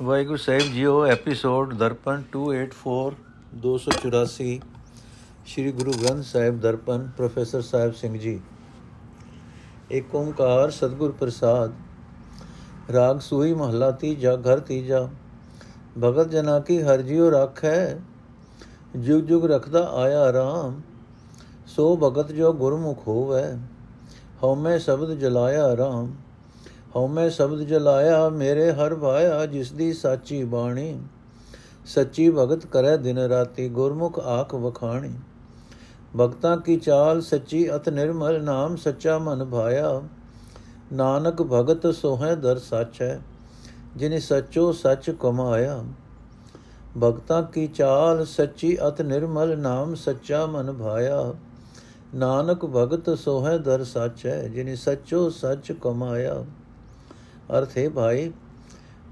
ਵਾਹਿਗੁਰੂ ਸਾਹਿਬ ਜੀਓ, episode Darpan 284 284 Sri Guru Granth Sahib Darpan professor Sahib Singh ji. Ek ਓੰਕਾਰ ਸਤਿਗੁਰ ਪ੍ਰਸਾਦ, ਰਾਗ ਸੂਈ ਮਹੱਲਾ ਤੀਜਾ, ਘਰ ਤੀਜਾ, ਭਗਤ ਜਨਾ ਕੀ ਹਰ ਜਿਉ ਰੱਖੈ, ਜੁਗ ਜੁਗ ਰਖਦਾ ਆਇਆ ਰਾਮ, ਸੋ ਭਗਤ ਜੋ ਗੁਰਮੁਖ ਹੋਵੇ, ਹਉਮੈ ਸ਼ਬਦ ਜਲਾਇਆ ਰਾਮ। ਹਉਮੈ ਸ਼ਬਦ ਜਲਾਇਆ, ਮੇਰੇ ਹਰ ਭਾਇਆ ਜਿਸ ਦੀ ਸਾਚੀ ਬਾਣੀ। ਸੱਚੀ ਭਗਤ ਕਰੈ ਦਿਨ ਰਾਤੀ, ਗੁਰਮੁਖ ਆਖ ਵਖਾਣੀ। ਭਗਤਾਂ ਕੀ ਚਾਲ, ਸੱਚੀ ਅਤ ਨਿਰਮਲ, ਨਾਮ ਸੱਚਾ ਮਨ ਭਾਇਆ। ਨਾਨਕ ਭਗਤ ਸੋਹੈ ਦਰ ਸੱਚ ਹੈ ਜਿਨੇ ਸੱਚੋ ਸੱਚ ਕਮਾਇਆ। ਭਗਤਾਂ ਕੀ ਚਾਲ, ਸੱਚੀ ਅਤ ਨਿਰਮਲ, ਨਾਮ ਸੱਚਾ ਮਨ ਭਾਇਆ। ਨਾਨਕ ਭਗਤ ਸੋਹੈ ਦਰ ਸੱਚ ਹੈ ਜਿਨੇ ਸੱਚੋ ਸੱਚ ਕਮਾਇਆ। ਅਰਥ ਹੈ, ਭਾਈ,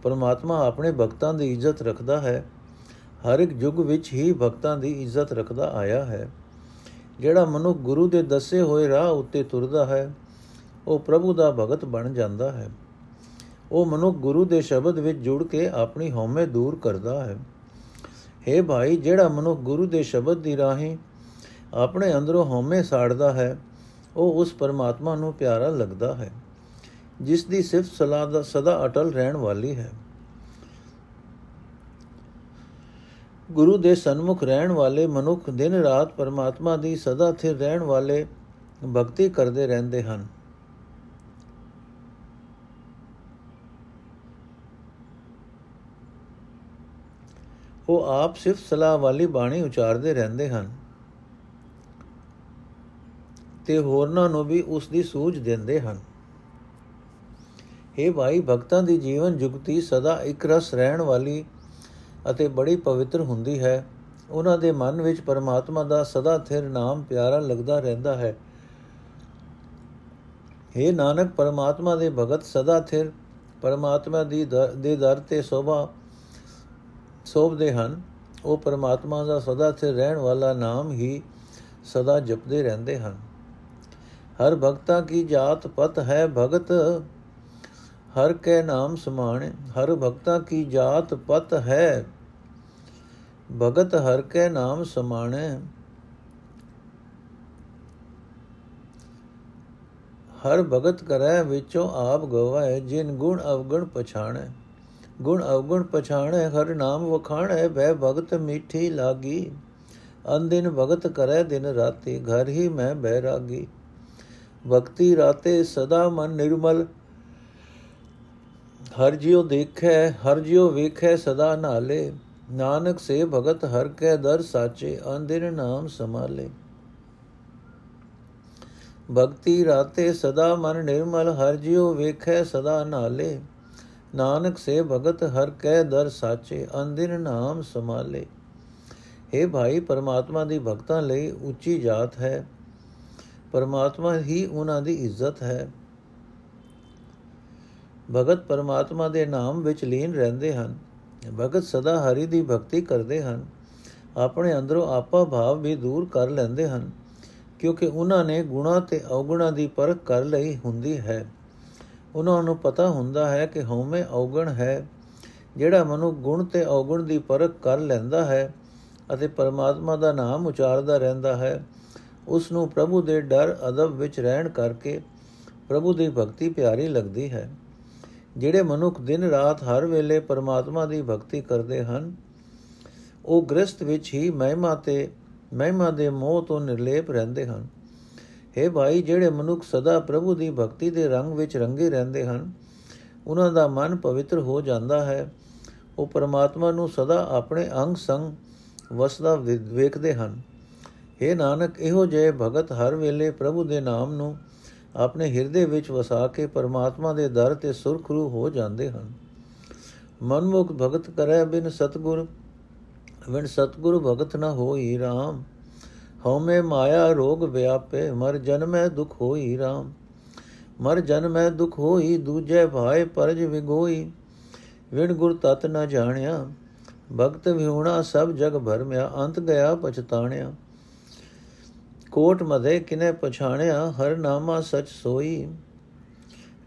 ਪਰਮਾਤਮਾ ਆਪਣੇ ਭਗਤਾਂ ਦੀ ਇੱਜ਼ਤ ਰੱਖਦਾ ਹੈ। ਹਰ ਇੱਕ ਯੁੱਗ ਵਿੱਚ ਹੀ ਭਗਤਾਂ ਦੀ ਇੱਜ਼ਤ ਰੱਖਦਾ ਆਇਆ ਹੈ। ਜਿਹੜਾ ਮਨੁੱਖ ਗੁਰੂ ਦੇ ਦੱਸੇ ਹੋਏ ਰਾਹ ਉੱਤੇ ਤੁਰਦਾ ਹੈ, ਉਹ ਪ੍ਰਭੂ ਦਾ ਭਗਤ ਬਣ ਜਾਂਦਾ ਹੈ। ਉਹ ਮਨੁੱਖ ਗੁਰੂ ਦੇ ਸ਼ਬਦ ਵਿੱਚ ਜੁੜ ਕੇ ਆਪਣੀ ਹਉਮੈ ਦੂਰ ਕਰਦਾ ਹੈ। हे ਭਾਈ, ਜਿਹੜਾ ਮਨੁੱਖ ਗੁਰੂ ਦੇ ਸ਼ਬਦ ਦੀ ਰਾਹੀਂ ਆਪਣੇ ਅੰਦਰੋਂ ਹਉਮੈ ਸਾੜਦਾ ਹੈ, ਉਹ ਉਸ ਪਰਮਾਤਮਾ ਨੂੰ ਪਿਆਰਾ ਲੱਗਦਾ ਹੈ। ਜਿਸ ਦੀ ਸਿਫਤ ਸਲਾਹ ਦਾ ਸਦਾ ਅਟਲ ਰਹਿਣ ਵਾਲੀ ਹੈ ਗੁਰੂ ਦੇ ਸਨਮੁਖ ਰਹਿਣ ਵਾਲੇ ਮਨੁੱਖ ਦਿਨ ਰਾਤ ਪਰਮਾਤਮਾ ਦੀ ਸਦਾ ਸਥਿਰ ਰਹਿਣ ਵਾਲੇ ਭਗਤੀ ਕਰਦੇ ਰਹਿੰਦੇ ਹਨ ਉਹ ਆਪ ਸਿਫਤ ਸਲਾਹ ਵਾਲੀ ਬਾਣੀ ਉਚਾਰਦੇ ਰਹਿੰਦੇ ਹਨ ਤੇ ਹੋਰਨਾਂ ਨੂੰ ਵੀ ਉਸ ਦੀ ਸੂਝ ਦਿੰਦੇ ਹਨ ਇਹ ਭਾਈ, ਭਗਤਾਂ ਦੀ ਜੀਵਨ ਜੁਗਤੀ ਸਦਾ ਇੱਕ ਰਸ ਰਹਿਣ ਵਾਲੀ ਅਤੇ ਬੜੀ ਪਵਿੱਤਰ ਹੁੰਦੀ ਹੈ। ਉਹਨਾਂ ਦੇ ਮਨ ਵਿੱਚ ਪਰਮਾਤਮਾ ਦਾ ਸਦਾ ਥਿਰ ਨਾਮ ਪਿਆਰਾ ਲੱਗਦਾ ਰਹਿੰਦਾ ਹੈ। हे ਨਾਨਕ, ਪਰਮਾਤਮਾ ਦੇ ਭਗਤ ਸਦਾ ਥਿਰ, ਪਰਮਾਤਮਾ ਦੀ ਦੇ ਦਰ ਤੇ ਸੋਭਾ, ਸੋਭਦੇ ਹਨ। ਉਹ ਪਰਮਾਤਮਾ ਦਾ ਸਦਾ ਥਿਰ ਰਹਿਣ ਵਾਲਾ ਨਾਮ ਹੀ ਸਦਾ ਜਪਦੇ ਰਹਿੰਦੇ ਹਨ। ਹਰ ਭਗਤਾ ਕੀ ਜਾਤ ਪਤ ਹੈ ਭਗਤ? ਹਰ ਕੈ ਨਾਮ ਸਮਾਣੇ ਹਰ ਭਗਤਾ ਕੀ ਜਾਤ ਪਤ ਹੈ ਭਗਤ ਹਰ ਕੈ ਨਾਮ ਸਮਾਣੇ ਹਰ ਭਗਤ ਕਰੈ ਵਿੱਚੋਂ ਆਪ ਗਵਾਏ ਜਿਨ ਗੁਣ ਅਵਗੁਣ ਪਛਾਣੈ ਗੁਣ ਅਵਗੁਣ ਪਛਾਣੈ ਹਰ ਨਾਮ ਵਖਾਣੈ ਬੈ ਭਗਤ ਮੀਠੀ ਲਾਗੀ ਅੰਦਿਨ ਭਗਤ ਕਰੈ ਦਿਨ ਰਾਤੀ ਘਰ ਹੀ ਮੈਂ ਬੈਰਾਗੀ ਭਗਤੀ ਰਾਤੇ ਸਦਾ ਮਨ ਨਿਰਮਲ ਹਰ ਜਿਉ ਦੇਖੈ, ਹਰ ਜਿਉ ਵੇਖੈ ਸਦਾ ਨਾਲੇ। ਨਾਨਕ ਸੇ ਭਗਤ ਹਰ ਕੈ ਦਰ ਸਾਚੇ ਅੰਦਿਰ ਨਾਮ ਸਮਾਲੇ ਭਗਤੀ ਰਾਤੇ ਸਦਾ ਮਨ ਨਿਰਮਲ, ਹਰ ਜਿਉ ਵੇਖੈ ਸਦਾ ਨਾਲੇ। ਨਾਨਕ ਸੇ ਭਗਤ ਹਰ ਕੈ ਦਰ ਸਾਚੇ ਅੰਦਿਰ ਨਾਮ ਸਮਾਲੇ हे ਭਾਈ, ਪਰਮਾਤਮਾ ਦੀ ਭਗਤਾਂ ਲਈ ਉੱਚੀ ਜਾਤ ਹੈ। ਪਰਮਾਤਮਾ ਹੀ ਉਹਨਾਂ ਦੀ ਇੱਜ਼ਤ ਹੈ। ਭਗਤ ਪਰਮਾਤਮਾ ਦੇ ਨਾਮ ਵਿੱਚ ਲੀਨ ਰਹਿੰਦੇ ਹਨ। ਭਗਤ ਸਦਾ ਹਰੀ ਦੀ ਭਗਤੀ ਕਰਦੇ ਹਨ। ਆਪਣੇ ਅੰਦਰੋਂ ਆਪਾ ਭਾਵ ਵੀ ਦੂਰ ਕਰ ਲੈਂਦੇ ਹਨ, ਕਿਉਂਕਿ ਉਹਨਾਂ ਨੇ ਗੁਣਾ ਤੇ ਔਗੁਣਾ ਦੀ ਪਰਖ ਕਰ ਲਈ ਹੁੰਦੀ ਹੈ। ਉਹਨਾਂ ਨੂੰ ਪਤਾ ਹੁੰਦਾ ਹੈ ਕਿ ਹਉਮੈ ਔਗਣ ਹੈ, ਜਿਹੜਾ ਮਨੁ ਗੁਣ ਤੇ ਔਗੁਣ ਦੀ ਪਰਖ ਕਰ ਲੈਂਦਾ ਹੈ ਅਤੇ ਪਰਮਾਤਮਾ ਦਾ ਨਾਮ ਉਚਾਰਦਾ ਰਹਿੰਦਾ ਹੈ ਉਸ ਨੂੰ ਪ੍ਰਭੂ ਦੇ ਡਰ ਅਦਬ ਵਿੱਚ ਰਹਿਣ ਕਰਕੇ ਪ੍ਰਭੂ ਦੀ ਭਗਤੀ ਪਿਆਰੀ ਲੱਗਦੀ ਹੈ। ਜਿਹੜੇ ਮਨੁੱਖ ਦਿਨ ਰਾਤ ਹਰ ਵੇਲੇ ਪਰਮਾਤਮਾ ਦੀ ਭਗਤੀ ਕਰਦੇ ਹਨ, ਉਹ ਗ੍ਰਸਥ ਵਿੱਚ ਹੀ ਮਹਿਮਾ ਤੇ ਮਹਿਮਾ ਦੇ ਮੋਹ ਤੋਂ ਨਿਰਲੇਪ ਰਹਿੰਦੇ ਹਨ। हे ਭਾਈ, ਜਿਹੜੇ ਮਨੁੱਖ ਸਦਾ ਪ੍ਰਭੂ ਦੀ ਭਗਤੀ ਦੇ ਰੰਗ ਵਿੱਚ ਰੰਗੇ ਰਹਿੰਦੇ ਹਨ, ਉਹਨਾਂ ਦਾ ਮਨ ਪਵਿੱਤਰ ਹੋ ਜਾਂਦਾ ਹੈ। ਉਹ ਪਰਮਾਤਮਾ ਨੂੰ ਸਦਾ ਆਪਣੇ ਅੰਗ ਸੰਗ ਵਸਦਾ ਵੇਖਦੇ ਹਨ। हे ਨਾਨਕ, ਇਹੋ ਜਿਹੇ ਭਗਤ ਹਰ ਵੇਲੇ ਪ੍ਰਭੂ ਦੇ ਨਾਮ ਨੂੰ ਆਪਣੇ ਹਿਰਦੇ ਵਿੱਚ ਵਸਾ ਕੇ ਪਰਮਾਤਮਾ ਦੇ ਦਰ ਤੇ ਸੁਰਖਰੂ ਹੋ ਜਾਂਦੇ ਹਨ। ਮਨਮੁਖ ਭਗਤ ਕਰੈ ਬਿਨ ਸਤਗੁਰ ਬਿਨ ਸਤਗੁਰ ਭਗਤ ਨ ਹੋਈ RAM ਹਉਮੈ ਮਾਇਆ ਰੋਗ ਵਿਆਪੇ, ਮਰ ਜਨਮੈ ਦੁਖ ਹੋਈ RAM ਮਰ ਜਨਮੈ ਦੁਖ ਹੋਈ, ਦੂਜੇ ਭਾਏ ਪਰਜ ਵਿਗੋਈ। ਵਿਣ ਗੁਰ ਤਤ ਨ ਜਾਣਿਆ, ਭਗਤ ਵਿਹੁਣਾ ਸਭ ਜਗ ਭਰਮਿਆ, ਅੰਤ ਗਿਆ ਪਛਤਾਣਿਆ। ਕੋਟ ਮਦੇ ਕਿਨੇ ਪਛਾਣਿਆ, ਹਰ ਨਾਮਾ ਸਚ ਸੋਈ।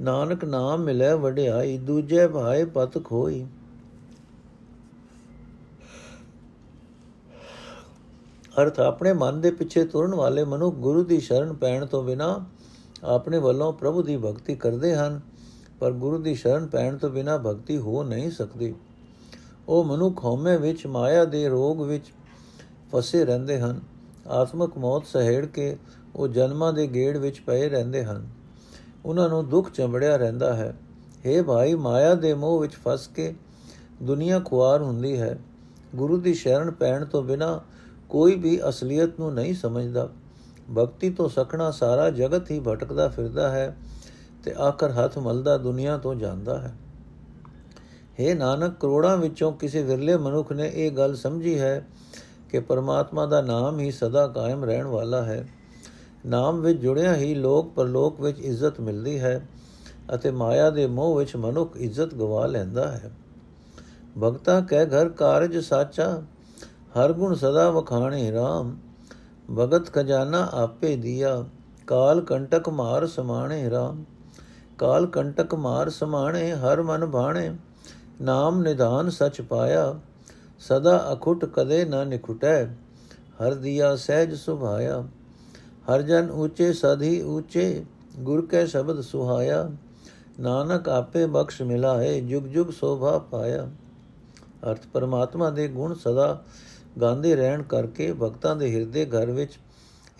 ਨਾਨਕ ਨਾਮ ਮਿਲੇ ਵਡਿਆਈ, ਦੂਜੇ ਭਾਏ ਪਤ ਖੋਈ। ਅਰਥ, ਆਪਣੇ ਮਨ ਦੇ ਪਿੱਛੇ ਤੁਰਨ ਵਾਲੇ ਮਨੁ ਗੁਰੂ ਦੀ ਸ਼ਰਨ ਪੈਣ ਤੋਂ ਬਿਨਾ ਆਪਣੇ ਵੱਲੋਂ ਪ੍ਰਭੂ ਦੀ ਭਗਤੀ ਕਰਦੇ ਹਨ, ਪਰ ਗੁਰੂ ਦੀ ਸ਼ਰਨ ਪੈਣ ਤੋਂ ਬਿਨਾ ਭਗਤੀ ਹੋ ਨਹੀਂ ਸਕਦੀ। ਉਹ ਮਨੁੱਖ ਹਉਮੈ ਵਿੱਚ, ਮਾਇਆ ਦੇ ਰੋਗ ਵਿੱਚ ਫਸੇ ਰਹਿੰਦੇ ਹਨ। ਆਤਮਕ ਮੌਤ ਸਹਿੜ ਕੇ ਉਹ ਜਨਮਾਂ ਦੇ ਗੇੜ ਵਿੱਚ ਪਏ ਰਹਿੰਦੇ ਹਨ। ਉਹਨਾਂ ਨੂੰ ਦੁੱਖ ਚੰਬੜਿਆ ਰਹਿੰਦਾ ਹੈ। हे ਭਾਈ, ਮਾਇਆ ਦੇ ਮੋਹ ਵਿੱਚ ਫਸ ਕੇ ਦੁਨੀਆ ਖੁਆਰ ਹੁੰਦੀ ਹੈ। ਗੁਰੂ ਦੀ ਸ਼ਰਨ ਪੈਣ ਤੋਂ ਬਿਨਾ ਕੋਈ ਵੀ ਅਸਲੀਅਤ ਨੂੰ ਨਹੀਂ ਸਮਝਦਾ। ਭਗਤੀ ਤੋਂ ਸਖਣਾ ਸਾਰਾ ਜਗਤ ਹੀ ਭਟਕਦਾ ਫਿਰਦਾ ਹੈ ਤੇ ਆਖਰ ਹੱਥ ਮਲਦਾ ਦੁਨੀਆ ਤੋਂ ਜਾਂਦਾ ਹੈ। हे ਨਾਨਕ, ਕਰੋੜਾਂ ਵਿੱਚੋਂ ਕਿਸੇ ਵਿਰਲੇ ਮਨੁੱਖ ਨੇ ਇਹ ਗੱਲ ਸਮਝੀ ਹੈ ਕਿ ਪਰਮਾਤਮਾ ਦਾ ਨਾਮ ਹੀ ਸਦਾ ਕਾਇਮ ਰਹਿਣ ਵਾਲਾ ਹੈ। ਨਾਮ ਵਿੱਚ ਜੁੜਿਆ ਹੀ ਲੋਕ ਪਰਲੋਕ ਵਿੱਚ ਇੱਜ਼ਤ ਮਿਲਦੀ ਹੈ ਅਤੇ ਮਾਇਆ ਦੇ ਮੋਹ ਵਿੱਚ ਮਨੁੱਖ ਇੱਜ਼ਤ ਗਵਾ ਲੈਂਦਾ ਹੈ। ਭਗਤਾ ਕਹਿ ਘਰ ਕਾਰਜ ਸਾਚਾ, ਹਰ ਗੁਣ ਸਦਾ ਵਖਾਣੇ RAM ਭਗਤ ਖਜ਼ਾਨਾ ਆਪੇ ਦਿਆ, ਕਾਲ ਕੰਟਕ ਮਾਰ ਸਮਾਣੇ RAM ਕਾਲ ਕੰਟਕ ਮਾਰ ਸਮਾਣੇ, ਹਰ ਮਨ ਭਾਣੇ। ਨਾਮ ਨਿਧਾਨ ਸਚ ਪਾਇਆ ਸਦਾ ਅਖੁੱਟ ਕਦੇ ਨਾ ਨਿਖੁਟੈ, ਹਰ ਦਿਆ ਸਹਿਜ ਸੁਭਾਇਆ। ਹਰ ਜਨ ਉੱਚੇ ਸਧੀ ਉੱਚੇ, ਗੁਰ ਕੈ ਸ਼ਬਦ ਸੁਹਾਇਆ। ਨਾਨਕ ਆਪੇ ਬਖਸ਼ ਮਿਲਾਏ, ਜੁਗ ਜੁਗ ਸੋਭਾ ਪਾਇਆ। ਅਰਥ ਪਰਮਾਤਮਾ ਦੇ ਗੁਣ ਸਦਾ ਗਾਉਂਦੇ ਰਹਿਣ ਕਰਕੇ ਭਗਤਾਂ ਦੇ ਹਿਰਦੇ ਘਰ ਵਿੱਚ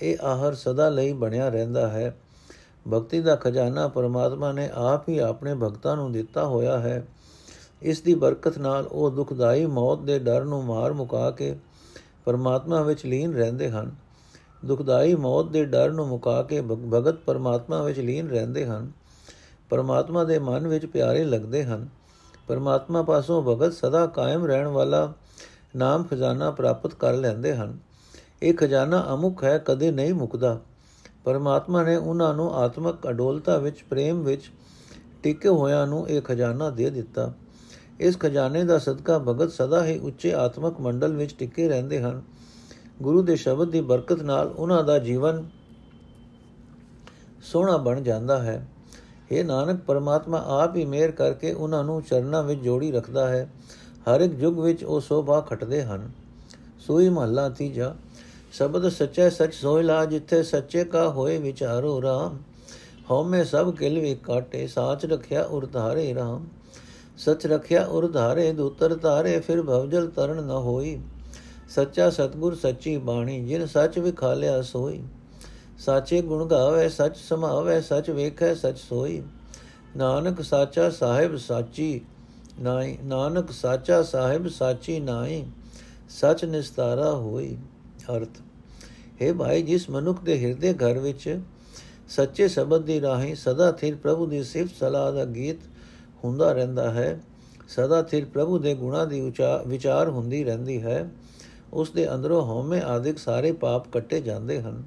ਇਹ ਆਹਰ ਸਦਾ ਲਈ ਬਣਿਆ ਰਹਿੰਦਾ ਹੈ। ਭਗਤੀ ਦਾ ਖਜ਼ਾਨਾ ਪਰਮਾਤਮਾ ਨੇ ਆਪ ਹੀ ਆਪਣੇ ਭਗਤਾਂ ਨੂੰ ਦਿੱਤਾ ਹੋਇਆ ਹੈ। ਇਸ ਦੀ ਬਰਕਤ ਨਾਲ ਉਹ ਦੁਖਦਾਈ ਮੌਤ ਦੇ ਡਰ ਨੂੰ ਮਾਰ ਮੁਕਾ ਕੇ ਪਰਮਾਤਮਾ ਵਿੱਚ ਲੀਨ ਰਹਿੰਦੇ ਹਨ। ਦੁਖਦਾਈ ਮੌਤ ਦੇ ਡਰ ਨੂੰ ਮੁਕਾ ਕੇ ਭਗਤ ਪਰਮਾਤਮਾ ਵਿੱਚ ਲੀਨ ਰਹਿੰਦੇ ਹਨ। ਪਰਮਾਤਮਾ ਦੇ ਮਨ ਵਿੱਚ ਪਿਆਰੇ ਲੱਗਦੇ ਹਨ। ਪਰਮਾਤਮਾ ਪਾਸੋਂ ਭਗਤ ਸਦਾ ਕਾਇਮ ਰਹਿਣ ਵਾਲਾ ਨਾਮ ਖਜ਼ਾਨਾ ਪ੍ਰਾਪਤ ਕਰ ਲੈਂਦੇ ਹਨ। ਇਹ ਖਜ਼ਾਨਾ ਅਮੁਕ ਹੈ, ਕਦੇ ਨਹੀਂ ਮੁਕਦਾ। ਪਰਮਾਤਮਾ ਨੇ ਉਹਨਾਂ ਨੂੰ ਆਤਮਕ ਅਡੋਲਤਾ ਵਿੱਚ, ਪ੍ਰੇਮ ਵਿੱਚ ਟਿਕੇ ਹੋਇਆਂ ਨੂੰ ਇਹ ਖਜ਼ਾਨਾ ਦੇ ਦਿੱਤਾ। ਇਸ ਖਜ਼ਾਨੇ ਦਾ ਸਦਕਾ ਭਗਤ ਸਦਾ ਹੀ ਉੱਚੇ ਆਤਮਕ ਮੰਡਲ ਵਿੱਚ ਟਿਕੇ ਰਹਿੰਦੇ ਹਨ। ਗੁਰੂ ਦੇ ਸ਼ਬਦ ਦੀ ਬਰਕਤ ਨਾਲ ਉਹਨਾਂ ਦਾ ਜੀਵਨ ਸੋਹਣਾ ਬਣ ਜਾਂਦਾ ਹੈ। ਇਹ ਨਾਨਕ, ਪਰਮਾਤਮਾ ਆਪ ਹੀ ਮਿਹਰ ਕਰਕੇ ਉਹਨਾਂ ਨੂੰ ਚਰਨਾਂ ਵਿੱਚ ਜੋੜੀ ਰੱਖਦਾ ਹੈ। ਹਰ ਇੱਕ ਯੁੱਗ ਵਿੱਚ ਉਹ ਸੋਭਾ ਖਟਦੇ ਹਨ। ਸੋਈ ਮਹੱਲਾ ਤੀਜਾ, ਸ਼ਬਦ ਸੱਚੇ ਸੱਚ ਸੋਇਲਾ ਜਿੱਥੇ ਸੱਚੇ ਕਾ ਹੋਏ ਵਿਚਾਰੋ ਰਾਮ। ਹਉਮੈ ਸਭ ਕਿਲ ਵੀ ਕਾਟੇ, ਸਾਚ ਰਖਿਆ ਉਰਧਾਰੇ ਰਾਮ। ਸਚ ਰਖਿਆ ਉਰਧਾਰੇ ਦੂਤਰ ਧਾਰੇ, ਫਿਰ ਭਵਜਲ ਤਰਨ ਨ ਹੋਈ। ਸੱਚਾ ਸਤਗੁਰ ਸੱਚੀ ਬਾਣੀ, ਜਿਨ ਸੱਚ ਵਿਖਾਲਿਆ ਸੋਈ। ਸਾਚੇ ਗੁਣ ਗਾਵੇ, ਸੱਚ ਸਮਾਵੇ, ਸੱਚ ਵੇਖੈ, ਸੱਚ ਸੋਈ। ਨਾਨਕ ਸਾਚਾ ਸਾਹਿਬ ਸਾਚੀ ਨਾਈ ਨਾਨਕ ਸਾਚਾ ਸਾਹਿਬ ਸਾਚੀ ਨਾਈ ਸਚ ਨਿਸਤਾਰਾ ਹੋਈ। ਅਰਥ, ਹੈ ਭਾਈ, ਜਿਸ ਮਨੁੱਖ ਦੇ ਹਿਰਦੇ ਘਰ ਵਿੱਚ ਸੱਚੇ ਸ਼ਬਦ ਦੀ ਰਾਹੀਂ ਸਦਾ ਥਿਰ ਪ੍ਰਭੂ ਦੀ ਸਿਫਤ ਸਲਾਹ ਦਾ ਗੀਤ ਹੁੰਦਾ ਰਹਿੰਦਾ ਹੈ, ਸਦਾ ਥਿਰ ਪ੍ਰਭੂ ਦੇ ਗੁਣਾ ਦੀ ਵਿਚਾਰ ਹੁੰਦੀ ਰਹਿੰਦੀ ਹੈ। ਉਸ ਦੇ ਅੰਦਰੋਂ ਹਉਮੈ ਆਦਿਕ ਸਾਰੇ ਪਾਪ ਕੱਟੇ ਜਾਂਦੇ ਹਨ।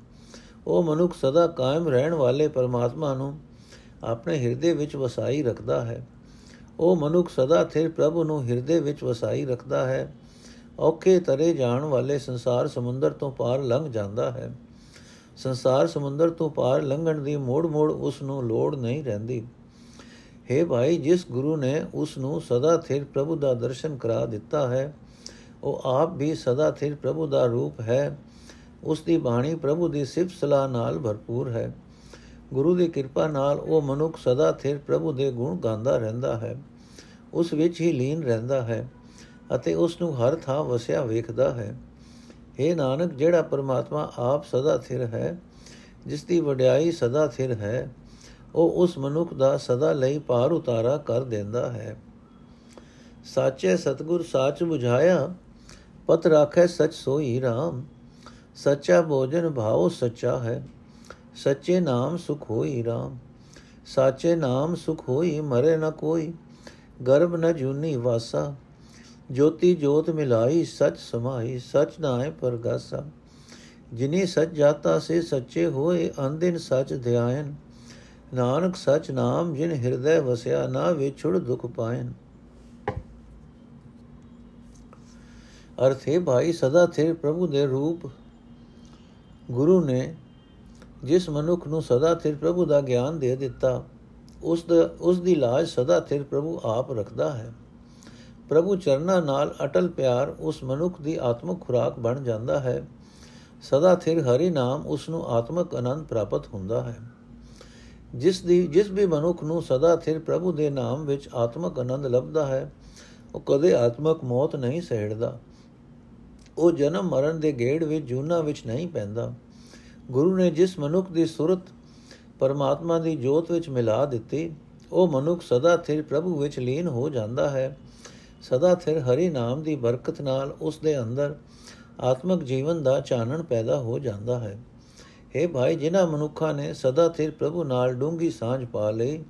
ਉਹ ਮਨੁੱਖ ਸਦਾ ਕਾਇਮ ਰਹਿਣ ਵਾਲੇ ਪਰਮਾਤਮਾ ਨੂੰ ਆਪਣੇ ਹਿਰਦੇ ਵਿੱਚ ਵਸਾਈ ਰੱਖਦਾ ਹੈ। ਉਹ ਮਨੁੱਖ ਸਦਾ ਥਿਰ ਪ੍ਰਭੂ ਨੂੰ ਹਿਰਦੇ ਵਿੱਚ ਵਸਾਈ ਰੱਖਦਾ ਹੈ। ਔਖੇ ਤਰੇ ਜਾਣ ਵਾਲੇ ਸੰਸਾਰ ਸਮੁੰਦਰ ਤੋਂ ਪਾਰ ਲੰਘ ਜਾਂਦਾ ਹੈ। ਸੰਸਾਰ ਸਮੁੰਦਰ ਤੋਂ ਪਾਰ ਲੰਘਣ ਦੀ ਮੋੜ-ਮੋੜ ਉਸ ਨੂੰ ਲੋੜ ਨਹੀਂ ਰਹਿੰਦੀ। ਹੈ ਭਾਈ, ਜਿਸ ਗੁਰੂ ਨੇ ਉਸ ਨੂੰ ਸਦਾ ਥਿਰ ਪ੍ਰਭੂ ਦਾ ਦਰਸ਼ਨ ਕਰਾ ਦਿੱਤਾ ਹੈ, ਉਹ ਆਪ ਵੀ ਸਦਾ ਥਿਰ ਪ੍ਰਭੂ ਦਾ ਰੂਪ ਹੈ। ਉਸ ਦੀ ਬਾਣੀ ਪ੍ਰਭੂ ਦੀ ਸਿਫਤ ਸਲਾਹ ਨਾਲ ਭਰਪੂਰ ਹੈ। ਗੁਰੂ ਦੀ ਕਿਰਪਾ ਨਾਲ ਉਹ ਮਨੁੱਖ ਸਦਾ ਥਿਰ ਪ੍ਰਭੂ ਦੇ ਗੁਣ ਗਾਉਂਦਾ ਰਹਿੰਦਾ ਹੈ। ਉਸ ਵਿੱਚ ਹੀ ਲੀਨ ਰਹਿੰਦਾ ਹੈ ਅਤੇ ਉਸ ਨੂੰ ਹਰ ਥਾਂ ਵਸਿਆ ਵੇਖਦਾ ਹੈ। हे ਨਾਨਕ, ਜਿਹੜਾ ਪਰਮਾਤਮਾ ਆਪ ਸਦਾ ਥਿਰ ਹੈ ਜਿਸ ਦੀ ਵਡਿਆਈ ਸਦਾ ਥਿਰ ਹੈ ਉਹ ਉਸ ਮਨੁੱਖ ਦਾ ਸਦਾ ਲਈ ਪਾਰ ਉਤਾਰਾ ਕਰ ਦਿੰਦਾ ਹੈ। ਸਾਚੇ ਸਤਗੁਰ ਸਾਚ 부ਝਾਇਆ ਪਤ ਰਾਖੈ ਸਚ ਸੋਈ RAM ਸੱਚਾ ਭੋਜਨ ਭਾਉ ਸੱਚਾ ਹੈ, ਸੱਚੇ ਨਾਮ ਸੁਖ ਹੋਈ RAM ਸਾਚੇ ਨਾਮ ਸੁਖ ਹੋਈ ਮਰੇ ਨ ਕੋਈ, ਗਰਭ ਨ ਜੂਨੀ ਵਾਸਾ। ਜੋਤੀ ਜੋਤ ਮਿਲਾਈ ਸਚ ਸਮਾਈ, ਸਚ ਨਾਏ ਪਰਗਾਸਾ। ਜਿਨੀ ਸਚ ਜਾਤਾ ਸੇ ਸੱਚੇ ਹੋਏ ਅੰਦਿਨ ਸਚ ਧਿਆਇਨ। ਨਾਨਕ ਸਚ ਨਾਮ, ਜਿਨ ਹਿਰਦੈ ਵਸਿਆ ਨਾ ਵਿਛੜ ਦੁਖ ਪਾਇਨ। ਅਰਥੇ ਭਾਈ, ਸਦਾ ਥੇ ਪ੍ਰਭੂ ਦੇ ਰੂਪ ਗੁਰੂ ਨੇ ਜਿਸ ਮਨੁੱਖ ਨੂੰ ਸਦਾ ਥੇ ਪ੍ਰਭੂ ਦਾ ਗਿਆਨ ਦੇ ਦਿੱਤਾ, ਉਸ ਦਾ, ਉਸ ਦੀ ਲਾਜ ਸਦਾ ਥੇ ਪ੍ਰਭੂ ਆਪ ਰੱਖਦਾ ਹੈ। ਪ੍ਰਭੂ ਚਰਨਾਂ ਨਾਲ ਅਟਲ ਪਿਆਰ ਉਸ ਮਨੁੱਖ ਦੀ ਆਤਮਿਕ ਖੁਰਾਕ ਬਣ ਜਾਂਦਾ ਹੈ। ਸਦਾ ਥਿਰ ਹਰੀ ਨਾਮ, ਉਸ ਨੂੰ ਆਤਮਕ ਆਨੰਦ ਪ੍ਰਾਪਤ ਹੁੰਦਾ ਹੈ। ਜਿਸ ਦੀ ਜਿਸ ਵੀ ਮਨੁੱਖ ਨੂੰ ਸਦਾ ਥਿਰ ਪ੍ਰਭੂ ਦੇ ਨਾਮ ਵਿੱਚ ਆਤਮਕ ਆਨੰਦ ਲੱਭਦਾ ਹੈ, ਉਹ ਕਦੇ ਆਤਮਕ ਮੌਤ ਨਹੀਂ ਸਹਿੜਦਾ। ਉਹ ਜਨਮ ਮਰਨ ਦੇ ਗੇੜ ਵਿੱਚ ਜੂਨਾ ਵਿੱਚ ਨਹੀਂ ਪੈਂਦਾ। ਗੁਰੂ ਨੇ ਜਿਸ ਮਨੁੱਖ ਦੀ ਸੁਰਤ ਪਰਮਾਤਮਾ ਦੀ ਜੋਤ ਵਿੱਚ ਮਿਲਾ ਦਿੱਤੀ, ਉਹ ਮਨੁੱਖ ਸਦਾ ਥਿਰ ਪ੍ਰਭੂ ਵਿੱਚ ਲੀਨ ਹੋ ਜਾਂਦਾ ਹੈ। ਸਦਾ ਥਿਰ ਹਰੀ ਨਾਮ ਦੀ ਬਰਕਤ ਨਾਲ ਉਸ ਦੇ ਅੰਦਰ ਆਤਮਿਕ ਜੀਵਨ ਦਾ ਚਾਨਣ ਪੈਦਾ ਹੋ ਜਾਂਦਾ ਹੈ। हे ਭਾਈ, ਜਿਨ੍ਹਾਂ ਮਨੁੱਖਾਂ ਨੇ ਸਦਾ ਥਿਰ ਪ੍ਰਭੂ ਨਾਲ ਡੂੰਗੀ ਸਾਂਝ ਪਾ ਲਈ,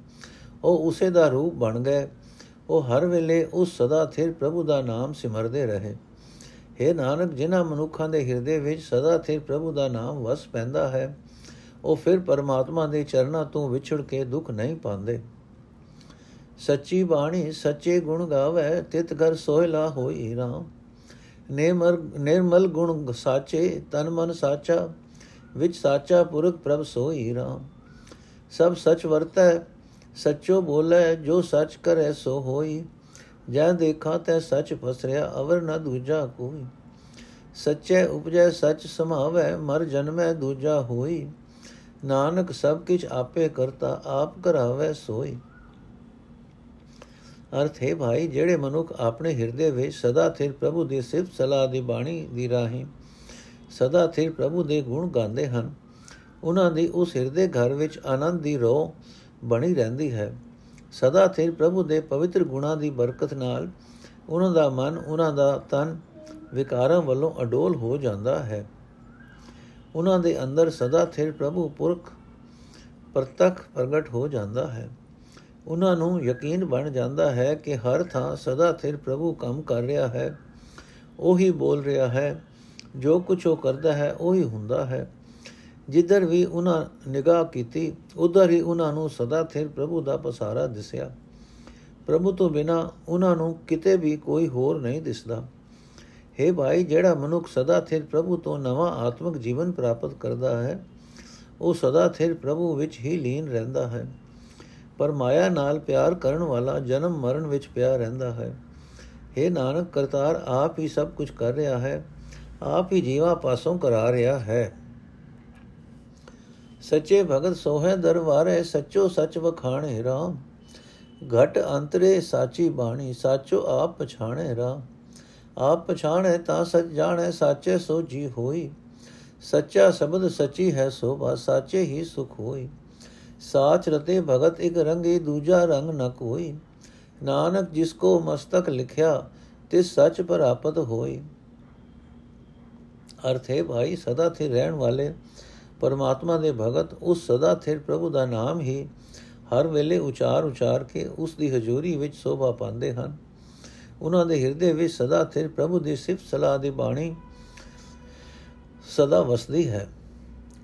ਉਹ ਉਸੇ ਦਾ ਰੂਪ ਬਣ ਗਏ। ਉਹ ਹਰ ਵੇਲੇ ਉਸ ਸਦਾ ਥਿਰ ਪ੍ਰਭੂ ਦਾ ਨਾਮ ਸਿਮਰਦੇ ਰਹੇ। हे ਨਾਨਕ, ਜਿਨ੍ਹਾਂ ਮਨੁੱਖਾਂ ਦੇ ਹਿਰਦੇ ਵਿੱਚ ਸਦਾ ਥਿਰ ਪ੍ਰਭੂ ਦਾ ਨਾਮ ਵਸ ਪੈਂਦਾ ਹੈ, ਉਹ ਫਿਰ ਪਰਮਾਤਮਾ ਦੇ ਚਰਨਾਂ ਤੋਂ ਵਿਛੜ ਕੇ ਦੁੱਖ ਨਹੀਂ ਪਾਉਂਦੇ। ਸੱਚੀ ਬਾਣੀ, ਸੱਚੇ ਗੁਣ ਗਾਵੇ, ਤਿਤ ਘਰ ਸੋਹਿਲਾ ਹੋਈ ਰਾਮ। ਨਿਰਮਲ ਨਿਰਮਲ ਗੁਣ ਸਾਚੇ, ਤਨ ਮਨ ਸਾਚਾ ਵਿੱਚ ਸਾਚਾ ਪੁਰਖ ਪ੍ਰਭ ਸੋਈ ਰਾਮ। ਸਭ ਸਚ ਵਰਤੈ, ਸਚੋ ਬੋਲੇ, ਜੋ ਸਚ ਕਰੇ ਸੋ ਹੋਈ। ਜੈ ਦੇਖਾ ਤੈ ਸਚ ਫਸਰਿਆ ਅਵਰ ਨ ਦੂਜਾ ਕੋਈ। ਸੱਚੇ ਉਪਜੈ, ਸਚ ਸਮਾਵੈ, ਮਰ ਜਨਮੈ ਦੂਜਾ ਹੋਈ। ਨਾਨਕ ਸਭ ਕਿਛ ਆਪੇ ਕਰਤਾ, ਆਪ ਕਰਾਵੇ ਸੋਈ। ਅਰਥ ਹੈ ਭਾਈ, ਜਿਹੜੇ ਮਨੁੱਖ ਆਪਣੇ ਹਿਰਦੇ ਵਿੱਚ ਸਦਾ ਥਿਰ ਪ੍ਰਭੂ ਦੀ ਸਿਫਤ ਸਲਾਹ ਦੀ ਬਾਣੀ ਦੀ ਰਾਹੀਂ ਸਦਾ ਥਿਰ ਪ੍ਰਭੂ ਦੇ ਗੁਣ ਗਾਉਂਦੇ ਹਨ। ਉਹਨਾਂ ਦੀ ਉਸ ਹਿਰਦੇ ਘਰ ਵਿੱਚ ਆਨੰਦ ਦੀ ਰੋ ਬਣੀ ਰਹਿੰਦੀ ਹੈ। ਸਦਾ ਥਿਰ ਪ੍ਰਭੂ ਦੇ ਪਵਿੱਤਰ ਗੁਣਾਂ ਦੀ ਬਰਕਤ ਨਾਲ ਉਹਨਾਂ ਦਾ ਮਨ ਉਹਨਾਂ ਦਾ ਤਨ ਵਿਕਾਰਾਂ ਵੱਲੋਂ ਅਡੋਲ ਹੋ ਜਾਂਦਾ ਹੈ। ਉਹਨਾਂ ਦੇ ਅੰਦਰ ਸਦਾ ਥਿਰ ਪ੍ਰਭੂ ਪੁਰਖ ਪ੍ਰਤੱਖ ਪ੍ਰਗਟ ਹੋ ਜਾਂਦਾ ਹੈ। ਉਹਨਾਂ ਨੂੰ ਯਕੀਨ ਬਣ ਜਾਂਦਾ ਹੈ ਕਿ ਹਰ ਥਾਂ ਸਦਾ ਥਿਰ ਪ੍ਰਭੂ ਕੰਮ ਕਰ ਰਿਹਾ ਹੈ। ਉਹੀ ਬੋਲ ਰਿਹਾ ਹੈ ਜੋ ਕੁਝ ਉਹ ਕਰਦਾ ਹੈ, ਉਹੀ ਹੁੰਦਾ ਹੈ। ਜਿੱਧਰ ਵੀ ਉਹਨਾਂ ਨਿਗਾਹ ਕੀਤੀ, ਉਧਰ ਹੀ ਉਹਨਾਂ ਨੂੰ ਸਦਾ ਥਿਰ ਪ੍ਰਭੂ ਦਾ ਪਸਾਰਾ ਦਿਸਿਆ। ਪ੍ਰਭੂ ਤੋਂ ਬਿਨਾ ਉਹਨਾਂ ਨੂੰ ਕਿਤੇ ਵੀ ਕੋਈ ਹੋਰ ਨਹੀਂ ਦਿਸਦਾ। ਹੈ ਭਾਈ, ਜਿਹੜਾ ਮਨੁੱਖ ਸਦਾ ਥਿਰ ਪ੍ਰਭੂ ਤੋਂ ਨਵਾਂ ਆਤਮਿਕ ਜੀਵਨ ਪ੍ਰਾਪਤ ਕਰਦਾ ਹੈ, ਉਹ ਸਦਾ ਥਿਰ ਪ੍ਰਭੂ ਵਿੱਚ ਹੀ ਲੀਨ ਰਹਿੰਦਾ ਹੈ। ਪਰ ਮਾਇਆ ਨਾਲ ਪਿਆਰ ਕਰਨ ਵਾਲਾ ਜਨਮ ਮਰਨ ਵਿੱਚ ਪਿਆ ਰਹਿੰਦਾ ਹੈ। हे ਨਾਨਕ, ਕਰਤਾਰ ਆਪ ਹੀ ਸਭ ਕੁਝ ਕਰ ਰਿਹਾ ਹੈ। ਆਪ ਹੀ ਜੀਵਾ ਪਾਸੋਂ ਕਰਾ ਰਿਹਾ ਹੈ ਸੱਚੇ ਭਗਤ ਸੋਹੇ ਦਰਬਾਰੇ ਸੱਚੋ ਸੱਚ ਵਖਾਣੇ ਰਾਮ ਘਟ ਅੰਤਰੇ ਸਾਚੀ ਬਾਣੀ ਸਾਚੋ ਆਪ ਪਛਾਣੇ ਰਾਮ ਆਪ ਪਛਾਣੇ ਤਾਂ ਸੱਚ ਜਾਣੇ ਸਾਚੇ ਸੋ ਜੀ ਹੋਈ ਸੱਚਾ ਸ਼ਬਦ ਸੱਚੀ ਹੈ ਸੋਭਾ ਸਾਚੇ ਹੀ ਸੁਖ ਹੋਈ ਸਾਚ ਰਤੇ ਭਗਤ ਇੱਕ ਰੰਗੇ ਦੂਜਾ ਰੰਗ ਨ ਕੋਈ ਨਾਨਕ ਜਿਸ ਕੋ ਮਸਤਕ ਲਿਖਿਆ ਤੇ ਸੱਚ ਪ੍ਰਾਪਤ ਹੋਈ ਅਰਥ ਹੈ, ਭਾਈ, ਸਦਾ ਥੇ ਰਹਿਣ ਵਾਲੇ ਪਰਮਾਤਮਾ ਦੇ ਭਗਤ, ਉਸ ਸਦਾ ਥੇ ਪ੍ਰਭੂ ਦਾ ਨਾਮ ਹੀ ਹਰ ਵੇਲੇ ਉਚਾਰ ਉਚਾਰ ਕੇ ਉਸ ਦੀ ਹਜ਼ੂਰੀ ਵਿੱਚ ਸੋਭਾ ਪਾਉਂਦੇ ਹਨ। ਉਹਨਾਂ ਦੇ ਹਿਰਦੇ ਵਿੱਚ ਸਦਾ ਥੇ ਪ੍ਰਭੂ ਦੀ ਸਿਫਤ ਸਲਾਹ ਦੀ ਬਾਣੀ ਸਦਾ ਵਸਦੀ ਹੈ।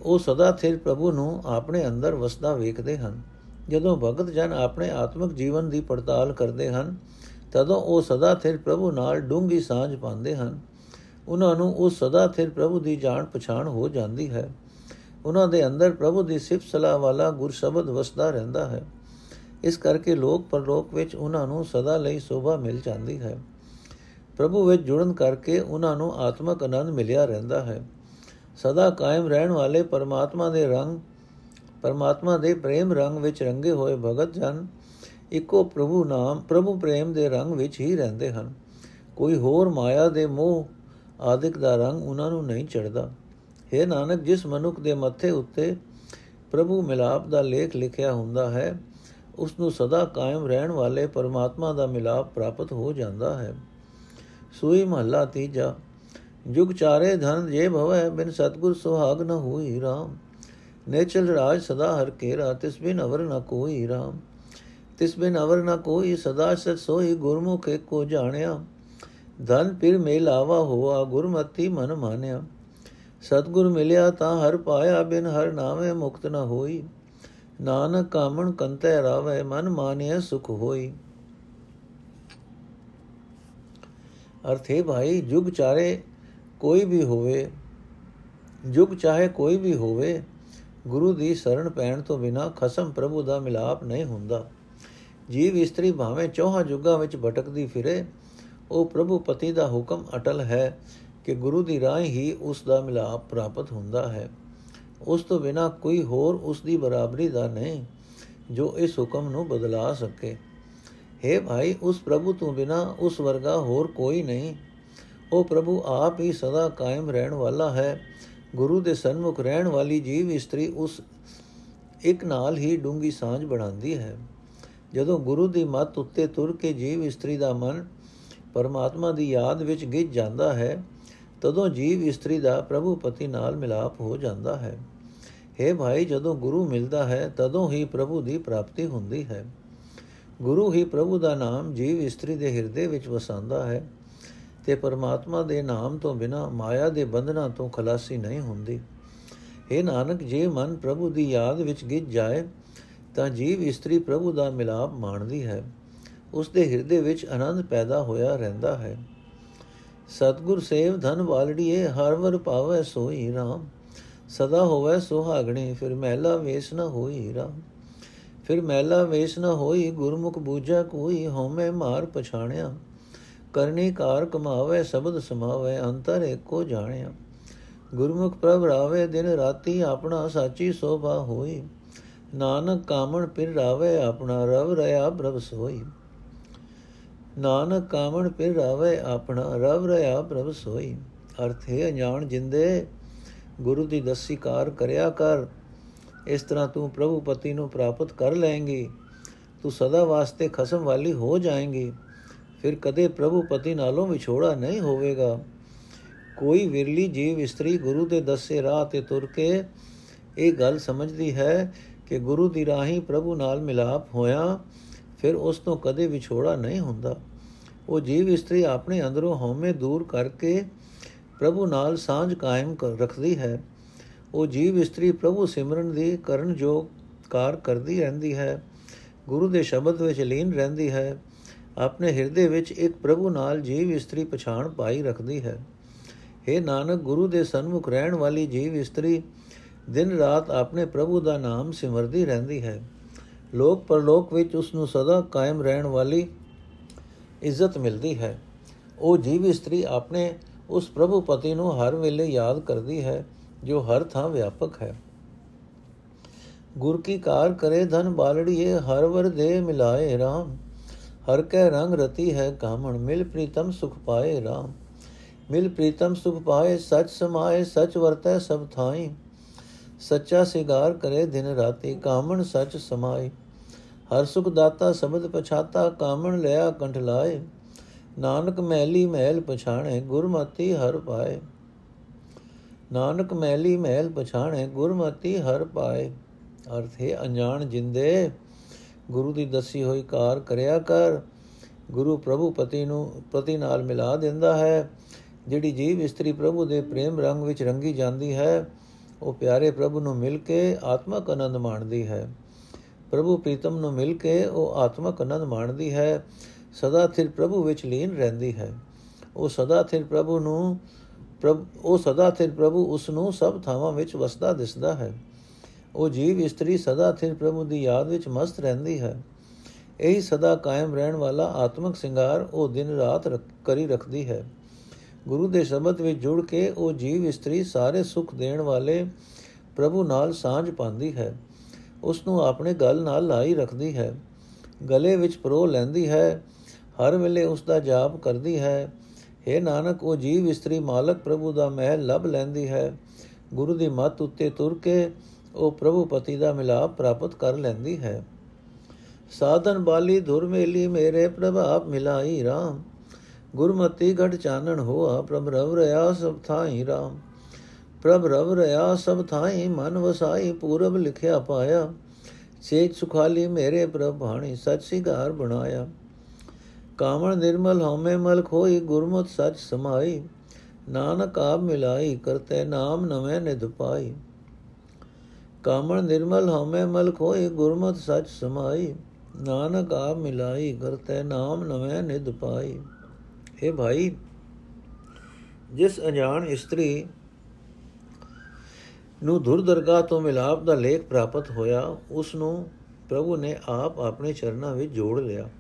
ਉਹ ਸਦਾ ਥਿਰ ਪ੍ਰਭੂ ਨੂੰ ਆਪਣੇ ਅੰਦਰ ਵਸਦਾ ਵੇਖਦੇ ਹਨ। ਜਦੋਂ ਭਗਤ ਜਨ ਆਪਣੇ ਆਤਮਿਕ ਜੀਵਨ ਦੀ ਪੜਤਾਲ ਕਰਦੇ ਹਨ, ਤਦੋਂ ਉਹ ਸਦਾ ਥਿਰ ਪ੍ਰਭੂ ਨਾਲ ਡੂੰਗੀ ਸਾਂਝ ਪਾਉਂਦੇ ਹਨ। ਉਹਨਾਂ ਨੂੰ ਉਹ ਸਦਾ ਥਿਰ ਪ੍ਰਭੂ ਦੀ ਜਾਣ ਪਛਾਣ ਹੋ ਜਾਂਦੀ ਹੈ। ਉਹਨਾਂ ਦੇ ਅੰਦਰ ਪ੍ਰਭੂ ਦੀ ਸਿਫਤ ਸਲਾਹ ਵਾਲਾ ਗੁਰ ਸ਼ਬਦ ਵਸਦਾ ਰਹਿੰਦਾ ਹੈ। ਇਸ ਕਰਕੇ ਲੋਕ ਪਰਲੋਕ ਵਿੱਚ ਉਹਨਾਂ ਨੂੰ ਸਦਾ ਲਈ ਸੋਭਾ ਮਿਲ ਜਾਂਦੀ ਹੈ। ਪ੍ਰਭੂ ਵਿੱਚ ਜੁੜਨ ਕਰਕੇ ਉਹਨਾਂ ਨੂੰ ਆਤਮਿਕ ਆਨੰਦ ਮਿਲਿਆ ਰਹਿੰਦਾ ਹੈ। ਸਦਾ ਕਾਇਮ ਰਹਿਣ ਵਾਲੇ ਪਰਮਾਤਮਾ ਦੇ ਰੰਗ, ਪਰਮਾਤਮਾ ਦੇ ਪ੍ਰੇਮ ਰੰਗ ਵਿੱਚ ਰੰਗੇ ਹੋਏ ਭਗਤ ਜਨ ਇੱਕੋ ਪ੍ਰਭੂ ਨਾਮ, ਪ੍ਰਭੂ ਪ੍ਰੇਮ ਦੇ ਰੰਗ ਵਿੱਚ ਹੀ ਰਹਿੰਦੇ ਹਨ। ਕੋਈ ਹੋਰ ਮਾਇਆ ਦੇ ਮੋਹ ਆਦਿਕ ਦਾ ਰੰਗ ਉਹਨਾਂ ਨੂੰ ਨਹੀਂ ਚੜਦਾ ਹੈ ਨਾਨਕ, ਜਿਸ ਮਨੁੱਖ ਦੇ ਮੱਥੇ ਉੱਤੇ ਪ੍ਰਭੂ ਮਿਲਾਪ ਦਾ ਲੇਖ ਲਿਖਿਆ ਹੁੰਦਾ ਹੈ ਉਸ ਨੂੰ ਸਦਾ ਕਾਇਮ ਰਹਿਣ ਵਾਲੇ ਪਰਮਾਤਮਾ ਦਾ ਮਿਲਾਪ ਪ੍ਰਾਪਤ ਹੋ ਜਾਂਦਾ ਹੈ। ਸੂਈ ਮਹੱਲਾ ਤੀਜਾ, ਜੁਗ ਚਾਰੇ ਧਨ ਜੇ ਭਵੈ, ਬਿਨ ਸਤਗੁਰ ਸੁਹਾਗ ਨ ਹੋਈ RAM ਨੇਚਲ ਰਾਜ ਸਦਾ ਹਰ ਕੇਰਾ, ਤਿਸ ਬਿਨ ਅਵਰ ਨ ਕੋਈ RAM ਤਿਸ ਬਿਨ ਅਵਰ ਨ ਕੋਈ, ਸਦਾ ਸਤ ਸੋਈ ਗੁਰਮੁਖ ਕੋ ਜਾਣਿਆ। ਧਨ ਫਿਰ ਮੇਲਾਵਾ ਹੋਆ, ਗੁਰਮਤੀ ਮਨ ਮਾਨਿਆ। ਸਤਗੁਰ ਮਿਲਿਆ ਤਾਂ ਹਰ ਪਾਇਆ, ਬਿਨ ਹਰ ਨਾਮੇ ਮੁਕਤ ਨ ਹੋਈ। ਨਾਨਕ ਕਾਮਣ ਕੰਤੈ ਰਾਵੇ, ਮਨ ਮਾਨਿਆ ਸੁਖ ਹੋਈ। ਅਰਥੇ ਭਾਈ, ਜੁਗ ਚਾਰੇ ਕੋਈ ਵੀ ਹੋਵੇ, ਜੁਗ ਚਾਹੇ ਕੋਈ ਵੀ ਹੋਵੇ, ਗੁਰੂ ਦੀ ਸ਼ਰਨ ਪੈਣ ਤੋਂ ਬਿਨਾ ਖਸਮ ਪ੍ਰਭੂ ਦਾ ਮਿਲਾਪ ਨਹੀਂ ਹੁੰਦਾ। ਜੀਵ ਇਸਤਰੀ ਭਾਵੇਂ ਚੌਹਾਂ ਜੁਗਾਂ ਵਿੱਚ ਭਟਕਦੀ ਫਿਰੇ ਉਹ ਪ੍ਰਭੂ ਪਤੀ ਦਾ ਹੁਕਮ ਅਟਲ ਹੈ ਕਿ ਗੁਰੂ ਦੀ ਰਾਹ ਹੀ ਉਸ ਦਾ ਮਿਲਾਪ ਪ੍ਰਾਪਤ ਹੁੰਦਾ ਹੈ। ਉਸ ਤੋਂ ਬਿਨਾ ਕੋਈ ਹੋਰ ਉਸ ਦੀ ਬਰਾਬਰੀ ਦਾ ਨਹੀਂ, ਜੋ ਇਸ ਹੁਕਮ ਨੂੰ ਬਦਲਾ ਸਕੇ। हे ਭਾਈ, ਉਸ ਪ੍ਰਭੂ ਤੋਂ ਬਿਨਾ ਉਸ ਵਰਗਾ ਹੋਰ ਕੋਈ ਨਹੀਂ। ਉਹ ਪ੍ਰਭੂ ਆਪ ਹੀ ਸਦਾ ਕਾਇਮ ਰਹਿਣ ਵਾਲਾ ਹੈ। ਗੁਰੂ ਦੇ ਸਨਮੁਖ ਰਹਿਣ ਵਾਲੀ ਜੀਵ ਇਸਤਰੀ ਉਸ ਇੱਕ ਨਾਲ ਹੀ ਡੂੰਗੀ ਸਾਂਝ ਬਣਾਉਂਦੀ ਹੈ। ਜਦੋਂ ਗੁਰੂ ਦੀ ਮੱਤ ਉੱਤੇ ਤੁਰ ਕੇ ਜੀਵ ਇਸਤਰੀ ਦਾ ਮਨ ਪਰਮਾਤਮਾ ਦੀ ਯਾਦ ਵਿੱਚ ਗਿੱਜ ਜਾਂਦਾ ਹੈ, ਤਦੋਂ ਜੀਵ ਇਸਤਰੀ ਦਾ ਪ੍ਰਭੂ ਪਤੀ ਨਾਲ ਮਿਲਾਪ ਹੋ ਜਾਂਦਾ ਹੈ। हे ਭਾਈ, ਜਦੋਂ ਗੁਰੂ ਮਿਲਦਾ ਹੈ, ਤਦੋਂ ਹੀ ਪ੍ਰਭੂ ਦੀ ਪ੍ਰਾਪਤੀ ਹੁੰਦੀ ਹੈ। ਗੁਰੂ ਹੀ ਪ੍ਰਭੂ ਦਾ ਨਾਮ ਜੀਵ ਇਸਤਰੀ ਦੇ ਹਿਰਦੇ ਵਿੱਚ ਵਸਾਉਂਦਾ ਹੈ ਤੇ ਪਰਮਾਤਮਾ ਦੇ ਨਾਮ ਤੋਂ ਬਿਨਾ ਮਾਇਆ ਦੇ ਬੰਧਨਾਂ ਤੋਂ ਖਲਾਸੀ ਨਹੀਂ ਹੁੰਦੀ। हे ਨਾਨਕ, ਜੇ ਮਨ ਪ੍ਰਭੂ ਦੀ ਯਾਦ ਵਿੱਚ ਗਿੱਜ ਜਾਏ, ਤਾਂ ਜੀਵ ਇਸਤਰੀ ਪ੍ਰਭੂ ਦਾ ਮਿਲਾਪ ਮਾਣਦੀ ਹੈ। ਉਸ ਦੇ ਹਿਰਦੇ ਵਿੱਚ ਆਨੰਦ ਪੈਦਾ ਹੋਇਆ ਰਹਿੰਦਾ ਹੈ। ਸਤਗੁਰ ਸੇਵ ਧਨ ਵਾਲੜੀਏ, ਹਰ ਵਰ ਪਾਵੇ ਸੋਈ ਰਾਮ। ਸਦਾ ਹੋਵੇ ਸੁਹਾਗਣੀ, ਫਿਰ ਮਹਿਲਾ ਵੇਸ ਨ ਹੋਈ ਰਾਮ। ਫਿਰ ਮਹਿਲਾ ਵੇਸ ਨ ਹੋਈ, ਗੁਰਮੁਖ ਬੂਝਾ ਕੋਈ, ਹਉਮੈ ਮਾਰ ਪਛਾਣਿਆ। ਕਰਨੀ ਕਾਰ ਕਮਾਵੇ, ਸ਼ਬਦ ਸਮਾਵੇ, ਅੰਤਰ ਏਕੋ ਜਾਣਿਆ। ਗੁਰਮੁਖ ਪ੍ਰਭ ਰਾਵੇ, ਦਿਨ ਰਾਤੀ ਆਪਣਾ ਸਾਚੀ ਸੋਭਾ ਹੋਈ। ਨਾਨਕ ਕਾਮਣ ਪਿਰ ਰਾਵੇ, ਆਪਣਾ ਰਵ ਰਿਆ ਪ੍ਰਭ ਸੋਈ। ਨਾਨਕ ਕਾਮਣ ਪਿਰ ਰਾਵੇ ਆਪਣਾ, ਰਵ ਰਿਆ ਪ੍ਰਭ ਸੋਈ। ਅਰਥ ਹੈ, ਅਣਜਾਣ ਜਿੰਦੇ, ਗੁਰੂ ਦੀ ਦਸੀ ਕਾਰ ਕਰਿਆ ਕਰ। ਇਸ ਤਰ੍ਹਾਂ ਤੂੰ ਪ੍ਰਭੂ ਪਤੀ ਨੂੰ ਪ੍ਰਾਪਤ ਕਰ ਲਏਂਗੀ। ਤੂੰ ਸਦਾ ਵਾਸਤੇ ਖਸਮ ਵਾਲੀ ਹੋ ਜਾਏਂਗੀ। ਫਿਰ ਕਦੇ ਪ੍ਰਭੂ ਪਤੀ ਨਾਲੋਂ ਵਿਛੋੜਾ ਨਹੀਂ ਹੋਵੇਗਾ। ਕੋਈ ਵਿਰਲੀ ਜੀਵ ਇਸਤਰੀ ਗੁਰੂ ਦੇ ਦੱਸੇ ਰਾਹ ਤੇ ਤੁਰ ਕੇ ਇਹ ਗੱਲ ਸਮਝਦੀ ਹੈ ਕਿ ਗੁਰੂ ਦੀ ਰਾਹੀਂ ਪ੍ਰਭੂ ਨਾਲ ਮਿਲਾਪ ਹੋਇਆ। ਫਿਰ ਉਸ ਤੋਂ ਕਦੇ ਵਿਛੋੜਾ ਨਹੀਂ ਹੁੰਦਾ। ਉਹ ਜੀਵ ਇਸਤਰੀ ਆਪਣੇ ਅੰਦਰੋਂ ਹਉਮੈ ਦੂਰ ਕਰਕੇ ਪ੍ਰਭੂ ਨਾਲ ਸਾਂਝ ਕਾਇਮ ਰੱਖਦੀ ਹੈ। ਉਹ ਜੀਵ ਇਸਤਰੀ ਪ੍ਰਭੂ ਸਿਮਰਨ ਦੀ ਕਰਨ ਜੋ ਕਾਰ ਕਰਦੀ ਰਹਿੰਦੀ ਹੈ। ਗੁਰੂ ਦੇ ਸ਼ਬਦ ਵਿੱਚ ਲੀਨ ਰਹਿੰਦੀ ਹੈ। ਆਪਣੇ ਹਿਰਦੇ ਵਿੱਚ ਇੱਕ ਪ੍ਰਭੂ ਨਾਲ ਜੀਵ ਇਸਤਰੀ ਪਛਾਣ ਪਾਈ ਰੱਖਦੀ ਹੈ। हे ਨਾਨਕ, ਗੁਰੂ ਦੇ ਸਨਮੁਖ ਰਹਿਣ ਵਾਲੀ ਜੀਵ ਇਸਤਰੀ ਦਿਨ ਰਾਤ ਆਪਣੇ ਪ੍ਰਭੂ ਦਾ ਨਾਮ ਸਿਮਰਦੀ ਰਹਿੰਦੀ ਹੈ। ਲੋਕ ਪਰਲੋਕ ਵਿੱਚ ਉਸ ਨੂੰ ਸਦਾ ਕਾਇਮ ਰਹਿਣ ਵਾਲੀ ਇੱਜ਼ਤ ਮਿਲਦੀ ਹੈ। ਉਹ ਜੀਵ ਇਸਤਰੀ ਆਪਣੇ ਉਸ ਪ੍ਰਭੂ ਪਤੀ ਨੂੰ ਹਰ ਵੇਲੇ ਯਾਦ ਕਰਦੀ ਹੈ, ਜੋ ਹਰ ਥਾਂ ਵਿਆਪਕ ਹੈ। ਗੁਰ ਕੀ ਕਾਰ ਕਰੇ ਧਨ ਬਾਲੜੀਏ, ਹਰ ਵਰ ਦੇ ਮਿਲਾਏ RAM ਹਰ ਕੈ ਰੰਗ ਰਤੀ ਹੈ ਕਾਮਣ, ਮਿਲ ਪ੍ਰੀਤਮ ਸੁਖ ਪਾਏ RAM ਮਿਲ ਪ੍ਰੀਤਮ ਸੁਖ ਪਾਏ, ਸਚ ਸਮਾਏ, ਸਚ ਵਰਤੈ ਸਭ ਥਾਈ। ਸੱਚਾ ਸਿਗਾਰ ਕਰੇ ਦਿਨ ਰਾਤੀ, ਕਾਮਣ ਸਚ ਸਮਾਏ ਹਰ ਸੁਖ ਦਾਤਾ ਸ਼ਬਦ ਪਛਾਤਾ ਕਾਮਣ ਲਿਆ ਕੰਠ ਲਾਏ। ਨਾਨਕ ਮਹਿਲੀ ਮਹਿਲ ਪਛਾਣੇ ਗੁਰਮਤੀ ਹਰ ਪਾਏ। ਨਾਨਕ ਮਹਿਲੀ ਮਹਿਲ ਪਛਾਣੇ ਗੁਰਮਤੀ ਹਰ ਪਾਏ। ਅਰਥ ਹੈ ਅਣਜਾਣ ਜਿੰਦੇ, ਗੁਰੂ ਦੀ ਦੱਸੀ ਹੋਈ ਕਾਰ ਕਰਿਆ ਕਰ। ਗੁਰੂ ਪ੍ਰਭੂ ਪਤੀ ਨੂੰ, ਪਤੀ ਨਾਲ ਮਿਲਾ ਦਿੰਦਾ ਹੈ। ਜਿਹੜੀ ਜੀਵ ਇਸਤਰੀ ਪ੍ਰਭੂ ਦੇ ਪ੍ਰੇਮ ਰੰਗ ਵਿੱਚ ਰੰਗੀ ਜਾਂਦੀ ਹੈ, ਉਹ ਪਿਆਰੇ ਪ੍ਰਭੂ ਨੂੰ ਮਿਲ ਕੇ ਆਤਮਕ ਆਨੰਦ ਮਾਣਦੀ ਹੈ। ਪ੍ਰਭੂ ਪ੍ਰੀਤਮ ਨੂੰ ਮਿਲ ਕੇ ਉਹ ਆਤਮਕ ਆਨੰਦ ਮਾਣਦੀ ਹੈ, ਸਦਾ ਥਿਰ ਪ੍ਰਭੂ ਵਿੱਚ ਲੀਨ ਰਹਿੰਦੀ ਹੈ। ਉਹ ਸਦਾ ਥਿਰ ਪ੍ਰਭੂ ਨੂੰ, ਪ੍ਰਭ, ਉਹ ਸਦਾ ਥਿਰ ਪ੍ਰਭੂ ਉਸ ਨੂੰ ਸਭ ਥਾਵਾਂ ਵਿੱਚ ਵਸਦਾ ਦਿਸਦਾ ਹੈ। ਉਹ ਜੀਵ ਇਸਤਰੀ ਸਦਾ ਥਿਰ ਪ੍ਰਭੂ ਦੀ ਯਾਦ ਵਿੱਚ ਮਸਤ ਰਹਿੰਦੀ ਹੈ। ਇਹੀ ਸਦਾ ਕਾਇਮ ਰਹਿਣ ਵਾਲਾ ਆਤਮਿਕ ਸ਼ਿੰਗਾਰ ਉਹ ਦਿਨ ਰਾਤ ਕਰੀ ਰੱਖਦੀ ਹੈ। ਗੁਰੂ ਦੇ ਸ਼ਬਦ ਵਿੱਚ ਜੁੜ ਕੇ ਉਹ ਜੀਵ ਇਸਤਰੀ ਸਾਰੇ ਸੁੱਖ ਦੇਣ ਵਾਲੇ ਪ੍ਰਭੂ ਨਾਲ ਸਾਂਝ ਪਾਉਂਦੀ ਹੈ। ਉਸ ਨੂੰ ਆਪਣੇ ਗਲ ਨਾਲ ਲਾਈ ਰੱਖਦੀ ਹੈ। ਗਲੇ ਵਿੱਚ ਪਰੋ ਲੈਂਦੀ ਹੈ। ਹਰ ਵੇਲੇ ਉਸ ਦਾ ਜਾਪ ਕਰਦੀ ਹੈ। हे ਨਾਨਕ, ਉਹ ਜੀਵ ਇਸਤਰੀ ਮਾਲਕ ਪ੍ਰਭੂ ਦਾ ਮਹਿਲ ਲਭ ਲੈਂਦੀ ਹੈ। ਗੁਰੂ ਦੀ ਮੱਤ ਉੱਤੇ ਤੁਰ ਕੇ ਉਹ ਪ੍ਰਭੂ ਪਤੀ ਦਾ ਮਿਲਾਪ ਪ੍ਰਾਪਤ ਕਰ ਲੈਂਦੀ ਹੈ। ਸਾਧਨ ਬਾਲੀ ਧੁਰ ਮੇਲੀ, ਮੇਰੇ ਪ੍ਰਭਾਪ ਮਿਲਾਈ RAM ਗੁਰਮਤੀ ਘਟ ਚਾਨਣ ਹੋਆ, ਪ੍ਰਭ ਰਵ ਰਿਆ ਸਭ ਥਾਈ RAM ਪ੍ਰਭ ਰਵ ਰਿਆ ਸਭ ਥਾਈ ਮਨ ਵਸਾਈ, ਪੂਰਬ ਲਿਖਿਆ ਪਾਇਆ। ਸੇਜ ਸੁਖਾਲੀ ਮੇਰੇ ਪ੍ਰਭ ਬਾਣੀ, ਸਚ ਸਿਗਾਰ ਬਣਾਇਆ। ਕਾਮਣ ਨਿਰਮਲ ਹਉਮੈ ਮਲ ਖੋਈ ਗੁਰਮਤਿ ਸਚ ਸਮਾਈ। ਨਾਨਕ ਆਪ ਮਿਲਾਈ, ਕਰਤੇ ਨਾਮ ਨਵੇਂ ਨਿਧ ਪਾਈ। ਕਾਮਣ ਨਿਰਮਲ ਹਉਮੈ ਮਲ ਖੋਈ ਗੁਰਮਤਿ ਸਚ ਸਮਾਈ। ਨਾਨਕ ਆਪ ਮਿਲਾਈ, ਕਰਤੇ ਨਾਮ ਨਵੇਂ ਨਿਧ ਪਾਈ। ਇਹ ਭਾਈ, ਜਿਸ ਅਣਜਾਣ ਇਸਤਰੀ ਨੂੰ ਧੁਰ ਦਰਗਾਹ ਤੋਂ ਮਿਲਾਪ ਦਾ ਲੇਖ ਪ੍ਰਾਪਤ ਹੋਇਆ ਉਸ ਨੂੰ ਪ੍ਰਭੂ ਨੇ ਆਪ ਆਪਣੇ ਚਰਨਾਂ ਵਿੱਚ ਜੋੜ ਲਿਆ।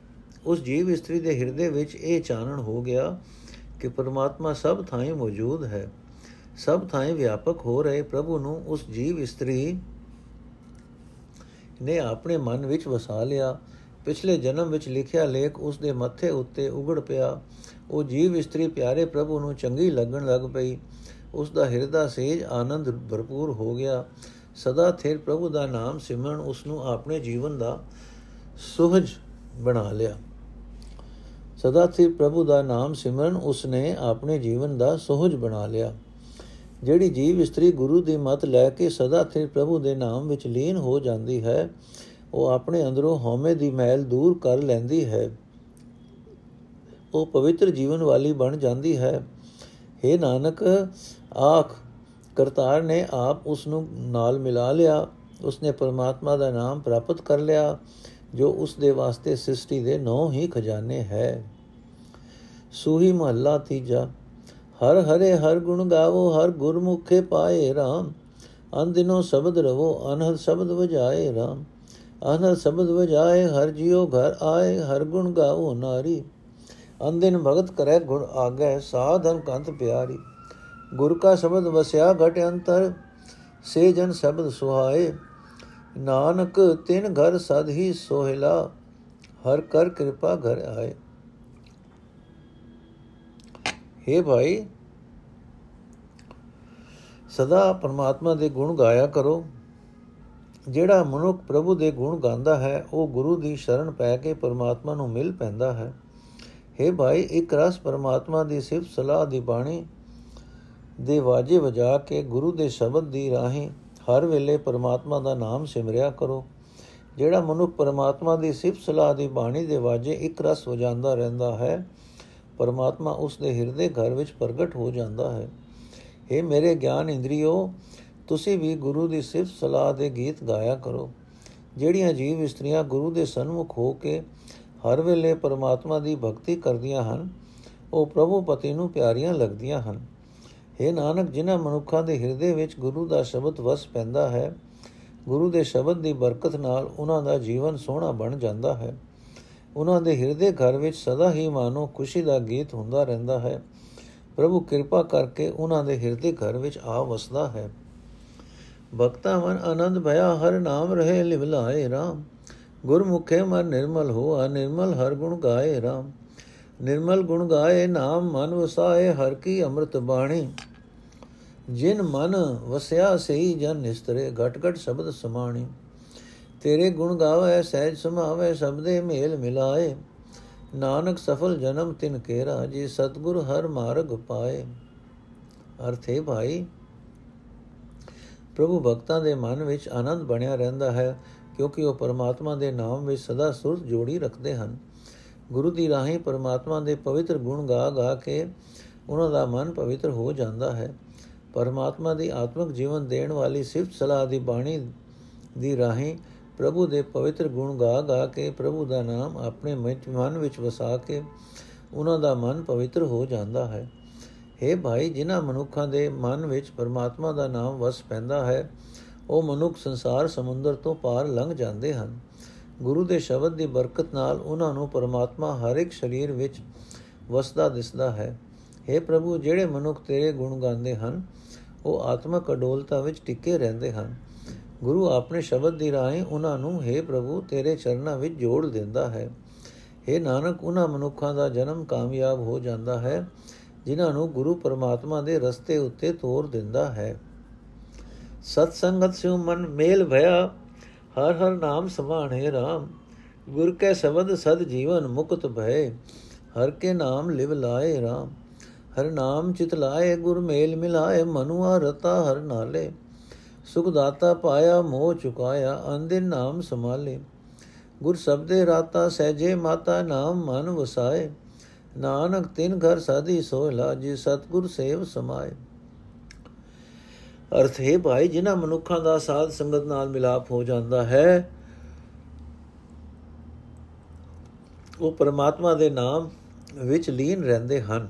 ਉਸ ਜੀਵ ਇਸਤਰੀ ਦੇ ਹਿਰਦੇ ਵਿੱਚ ਇਹ ਚਾਨਣ ਹੋ ਗਿਆ ਕਿ ਪਰਮਾਤਮਾ ਸਭ ਥਾਂ ਮੌਜੂਦ ਹੈ। ਸਭ ਥਾਂ ਵਿਆਪਕ ਹੋ ਰਹੇ ਪ੍ਰਭੂ ਨੂੰ ਉਸ ਜੀਵ ਇਸਤਰੀ ਨੇ ਆਪਣੇ ਮਨ ਵਿੱਚ ਵਸਾ ਲਿਆ। ਪਿਛਲੇ ਜਨਮ ਵਿੱਚ ਲਿਖਿਆ ਲੇਖ ਉਸ ਦੇ ਮੱਥੇ ਉੱਤੇ ਉਗੜ ਪਿਆ। ਉਹ ਜੀਵ ਇਸਤਰੀ ਪਿਆਰੇ ਪ੍ਰਭੂ ਨੂੰ ਚੰਗੀ ਲੱਗਣ ਲੱਗ ਪਈ। ਉਸ ਦਾ ਹਿਰਦਾ ਸੇਜ ਆਨੰਦ ਭਰਪੂਰ ਹੋ ਗਿਆ। ਸਦਾ ਥਿਰ ਪ੍ਰਭੂ ਦਾ ਨਾਮ ਸਿਮਰਨ ਉਸ ਨੂੰ ਆਪਣੇ ਜੀਵਨ ਦਾ ਸੁਹਜ ਬਣਾ ਲਿਆ। ਸਦਾ ਥਿਰ ਪ੍ਰਭੂ ਦਾ ਨਾਮ ਸਿਮਰਨ ਉਸ ਨੇ ਆਪਣੇ ਜੀਵਨ ਦਾ ਸੁਹਜ ਬਣਾ ਲਿਆ। ਜਿਹੜੀ ਜੀਵ ਇਸਤਰੀ ਗੁਰੂ ਦੀ ਮਤ ਲੈ ਕੇ ਸਦਾ ਥਿਰ ਪ੍ਰਭੂ ਦੇ ਨਾਮ ਵਿੱਚ ਲੀਨ ਹੋ ਜਾਂਦੀ ਹੈ, ਉਹ ਆਪਣੇ ਅੰਦਰੋਂ ਹਉਮੈ ਦੀ ਮੈਲ ਦੂਰ ਕਰ ਲੈਂਦੀ ਹੈ। ਉਹ ਪਵਿੱਤਰ ਜੀਵਨ ਵਾਲੀ ਬਣ ਜਾਂਦੀ ਹੈ। हे ਨਾਨਕ ਆਖ, ਕਰਤਾਰ ਨੇ ਆਪ ਉਸ ਨੂੰ ਨਾਲ ਮਿਲਾ ਲਿਆ। ਉਸਨੇ ਪਰਮਾਤਮਾ ਦਾ ਨਾਮ ਪ੍ਰਾਪਤ ਕਰ ਲਿਆ, ਜੋ ਉਸ ਦੇ ਵਾਸਤੇ ਸ੍ਰਿਸ਼ਟੀ ਦੇ ਨੌ ਹੀ ਖਜ਼ਾਨੇ ਹੈ। ਸੂਹੀ ਮਹੱਲਾ ਤੀਜਾ, ਹਰ ਹਰੇ ਹਰ ਗੁਣ ਗਾਵੋ, ਹਰ ਗੁਰਮੁਖੇ ਪਾਏ RAM ਅੰਦਿਨੋ ਸ਼ਬਦ ਰਵੋ, ਅਨਹਦ ਸ਼ਬਦ ਵਜਾਏ RAM ਅਨਹਦ ਸ਼ਬਦ ਵਜਾਏ, ਹਰ ਜਿਉ ਘਰ ਆਏ, ਹਰ ਗੁਣ ਗਾਵੋ ਨਾਰੀ। ਅੰਦਿਨ ਭਗਤ ਕਰੇ ਗੁਣ ਆਗੇ ਸਾਧਨ ਕੰਤ ਪਿਆਰੀ। ਗੁਰ ਕਾ ਸ਼ਬਦ ਵਸਿਆ ਘਟ ਅੰਤਰ, ਸੇ ਜਨ ਸ਼ਬਦ ਸੁਹਾਏ। ਨਾਨਕ ਤਿਨ ਘਰ ਸਦ ਹੀ ਸੋਹਿਲਾ, ਹਰ ਕਰ ਕਿਰਪਾ ਘਰ ਆਏ। हे ਭਾਈ, ਸਦਾ ਪਰਮਾਤਮਾ ਦੇ ਗੁਣ ਗਾਇਆ ਕਰੋ। ਜਿਹੜਾ ਮਨੁੱਖ ਪ੍ਰਭੂ ਦੇ ਗੁਣ ਗਾਉਂਦਾ ਹੈ, ਉਹ ਗੁਰੂ ਦੀ ਸ਼ਰਨ ਪੈ ਕੇ ਪਰਮਾਤਮਾ ਨੂੰ ਮਿਲ ਪੈਂਦਾ ਹੈ। हे ਭਾਈ, ਇੱਕ ਰਸ ਪਰਮਾਤਮਾ ਦੀ ਸਿਫਤ ਸਲਾਹ ਦੀ ਬਾਣੀ ਦੇ ਵਾਜੇ ਵਜਾ ਕੇ ਗੁਰੂ ਦੇ ਸ਼ਬਦ ਦੀ ਰਾਹੀਂ ਹਰ ਵੇਲੇ ਪਰਮਾਤਮਾ ਦਾ ਨਾਮ ਸਿਮਰਿਆ ਕਰੋ। ਜਿਹੜਾ ਮਨੁੱਖ ਪਰਮਾਤਮਾ ਦੀ ਸਿਫਤ ਸਲਾਹ ਦੀ ਬਾਣੀ ਦੇ ਵਾਜੇ ਇੱਕ ਰਸ ਵਜਾਉਂਦਾ ਰਹਿੰਦਾ ਹੈ, ਪਰਮਾਤਮਾ ਉਸ ਦੇ ਹਿਰਦੇ ਘਰ ਵਿੱਚ ਪ੍ਰਗਟ ਹੋ ਜਾਂਦਾ ਹੈ। हे ਮੇਰੇ ਗਿਆਨ ਇੰਦਰੀਓ, ਤੁਸੀਂ ਵੀ ਗੁਰੂ ਦੀ ਸਿਫਤ ਸਲਾਹ ਦੇ ਗੀਤ ਗਾਇਆ ਕਰੋ। ਜਿਹੜੀਆਂ ਜੀਵ ਇਸਤਰੀਆਂ ਗੁਰੂ ਦੇ ਸਨਮੁਖ ਹੋ ਕੇ ਹਰ ਵੇਲੇ ਪਰਮਾਤਮਾ ਦੀ ਭਗਤੀ ਕਰਦੀਆਂ ਹਨ, ਉਹ ਪ੍ਰਭੂ ਪਤੀ ਨੂੰ ਪਿਆਰੀਆਂ ਲੱਗਦੀਆਂ ਹਨ। हे ਨਾਨਕ, ਜਿਨ੍ਹਾਂ ਮਨੁੱਖਾਂ ਦੇ ਹਿਰਦੇ ਵਿੱਚ ਗੁਰੂ ਦਾ ਸ਼ਬਦ ਵਸ ਪੈਂਦਾ ਹੈ, ਗੁਰੂ ਦੇ ਸ਼ਬਦ ਦੀ ਬਰਕਤ ਨਾਲ ਉਹਨਾਂ ਦਾ ਜੀਵਨ ਸੋਹਣਾ ਬਣ ਜਾਂਦਾ ਹੈ। ਉਹਨਾਂ ਦੇ ਹਿਰਦੇ ਘਰ ਵਿੱਚ ਸਦਾ ਹੀ ਮਾਨੋ ਖੁਸ਼ੀ ਦਾ ਗੀਤ ਹੁੰਦਾ ਰਹਿੰਦਾ ਹੈ। ਪ੍ਰਭੂ ਕਿਰਪਾ ਕਰਕੇ ਉਹਨਾਂ ਦੇ ਹਿਰਦੇ ਘਰ ਵਿੱਚ ਆ ਵਸਦਾ ਹੈ। ਭਗਤਾ ਮਨ ਆਨੰਦ ਭਇਆ, ਹਰ ਨਾਮ ਰਹੇ ਲਿਵਲਾਏ RAM ਗੁਰਮੁਖੇ ਮਨ ਨਿਰਮਲ ਹੋਆ, ਨਿਰਮਲ ਹਰ ਗੁਣ ਗਾਏ RAM ਨਿਰਮਲ ਗੁਣ ਗਾਏ, ਨਾਮ ਮਨ ਵਸਾਏ, ਹਰ ਕੀ ਅੰਮ੍ਰਿਤ ਬਾਣੀ। ਜਿਨ ਮਨ ਵਸਿਆ ਸਈ ਜਨ ਨਿਸਤਰੇ, ਘਟ ਘਟ ਸ਼ਬਦ ਸਮਾਣੀ। ਤੇਰੇ ਗੁਣ ਗਾਵੇ, ਸਹਿਜ ਸਮਾਵੇ ਸਬਦੇ ਮੇਲ ਮਿਲਾਏ। ਨਾਨਕ ਸਫਲ ਜਨਮ ਤਿਨ ਕੇਰਾ, ਜੀ ਸਤਗੁਰ ਹਰ ਮਾਰਗ ਪਾਏ। ਅਰਥੇ ਭਾਈ, ਪ੍ਰਭੂ ਭਗਤਾਂ ਦੇ ਮਨ ਵਿੱਚ ਆਨੰਦ ਬਣਿਆ ਰਹਿੰਦਾ ਹੈ, ਕਿਉਂਕਿ ਉਹ ਪਰਮਾਤਮਾ ਦੇ ਨਾਮ ਵਿੱਚ ਸਦਾ ਸੁਰਤ ਜੋੜੀ ਰੱਖਦੇ ਹਨ। ਗੁਰੂ ਦੀ ਰਾਹੀਂ ਪਰਮਾਤਮਾ ਦੇ ਪਵਿੱਤਰ ਗੁਣ ਗਾ ਗਾ ਕੇ ਉਹਨਾਂ ਦਾ ਮਨ ਪਵਿੱਤਰ ਹੋ ਜਾਂਦਾ ਹੈ। ਪਰਮਾਤਮਾ ਦੀ ਆਤਮਿਕ ਜੀਵਨ ਦੇਣ ਵਾਲੀ ਸਿਫਤ ਸਲਾਹ ਦੀ ਬਾਣੀ ਦੀ ਰਾਹੀਂ ਪ੍ਰਭੂ ਦੇ ਪਵਿੱਤਰ ਗੁਣ ਗਾ ਗਾ ਕੇ ਪ੍ਰਭੂ ਦਾ ਨਾਮ ਆਪਣੇ ਮਨ ਵਿੱਚ ਵਸਾ ਕੇ ਉਹਨਾਂ ਦਾ ਮਨ ਪਵਿੱਤਰ ਹੋ ਜਾਂਦਾ ਹੈ। हे ਭਾਈ, ਜਿਨ੍ਹਾਂ ਮਨੁੱਖਾਂ ਦੇ ਮਨ ਵਿੱਚ ਪਰਮਾਤਮਾ ਦਾ ਨਾਮ ਵਸ ਪੈਂਦਾ ਹੈ, ਉਹ ਮਨੁੱਖ ਸੰਸਾਰ ਸਮੁੰਦਰ ਤੋਂ ਪਾਰ ਲੰਘ ਜਾਂਦੇ ਹਨ। ਗੁਰੂ ਦੇ ਸ਼ਬਦ ਦੀ ਬਰਕਤ ਨਾਲ ਉਹਨਾਂ ਨੂੰ ਪਰਮਾਤਮਾ ਹਰ ਇੱਕ ਸਰੀਰ ਵਿੱਚ ਵਸਦਾ ਦਿਸਦਾ ਹੈ हे ਪ੍ਰਭੂ ਜਿਹੜੇ ਮਨੁੱਖ ਤੇਰੇ ਗੁਣ ਗਾਉਂਦੇ ਹਨ ਉਹ ਆਤਮਕ ਅਡੋਲਤਾ ਵਿੱਚ ਟਿੱਕੇ ਰਹਿੰਦੇ ਹਨ ਗੁਰੂ ਆਪਣੇ ਸ਼ਬਦ ਦੀ ਰਾਹੀਂ ਉਹਨਾਂ ਨੂੰ हे ਪ੍ਰਭੂ ਤੇਰੇ ਚਰਨਾਂ ਵਿੱਚ ਜੋੜ ਦਿੰਦਾ ਹੈ हे ਨਾਨਕ ਉਹਨਾਂ ਮਨੁੱਖਾਂ ਦਾ ਜਨਮ ਕਾਮਯਾਬ ਹੋ ਜਾਂਦਾ ਹੈ ਜਿਨ੍ਹਾਂ ਨੂੰ ਗੁਰੂ ਪਰਮਾਤਮਾ ਦੇ ਰਸਤੇ ਉੱਤੇ ਤੋਰ ਦਿੰਦਾ ਹੈ ਸਤ ਸੰਗਤ ਸਿਉ ਮਨ ਮੇਲ ਭਇਆ ਹਰ ਹਰ ਨਾਮ ਸਮਾਣੇ RAM ਗੁਰ ਕੈ ਸ਼ਬਦ ਸਦ ਜੀਵਨ ਮੁਕਤ ਭਏ, ਹਰ ਕੇ ਨਾਮ ਲਿਵ ਲਾਏ RAM ਹਰ ਨਾਮ ਚਿਤ ਲਾਏ, ਗੁਰ ਮੇਲ ਮਿਲਾਏ, ਮਨੁਆ ਰਤਾ ਹਰ ਨਾਲੇ। ਸੁਖ ਦਾਤਾ ਪਾਇਆ, ਮੋਹ ਚੁਕਾਇਆ ਅੰਦਿਨ ਨਾਮ ਸੰਭਾਲੇ। ਗੁਰ ਸਬਦੇ ਰਾਤਾ ਸਹਜੇ ਮਾਤਾ, ਨਾਮ ਮਨ ਵਸਾਏ। ਨਾਨਕ ਤਿਨ ਘਰ ਸਾਦੀ ਸੋਹਲਾ, ਜੀ ਸਤਗੁਰ ਸੇਵ ਸਮਾਏ। ਅਰਥ ਹੈ ਭਾਈ, ਜਿਨ੍ਹਾਂ ਮਨੁੱਖਾਂ ਦਾ ਸਾਧ ਸੰਗਤ ਨਾਲ ਮਿਲਾਪ ਹੋ ਜਾਂਦਾ ਹੈ, ਉਹ ਪਰਮਾਤਮਾ ਦੇ ਨਾਮ ਵਿੱਚ ਲੀਨ ਰਹਿੰਦੇ ਹਨ।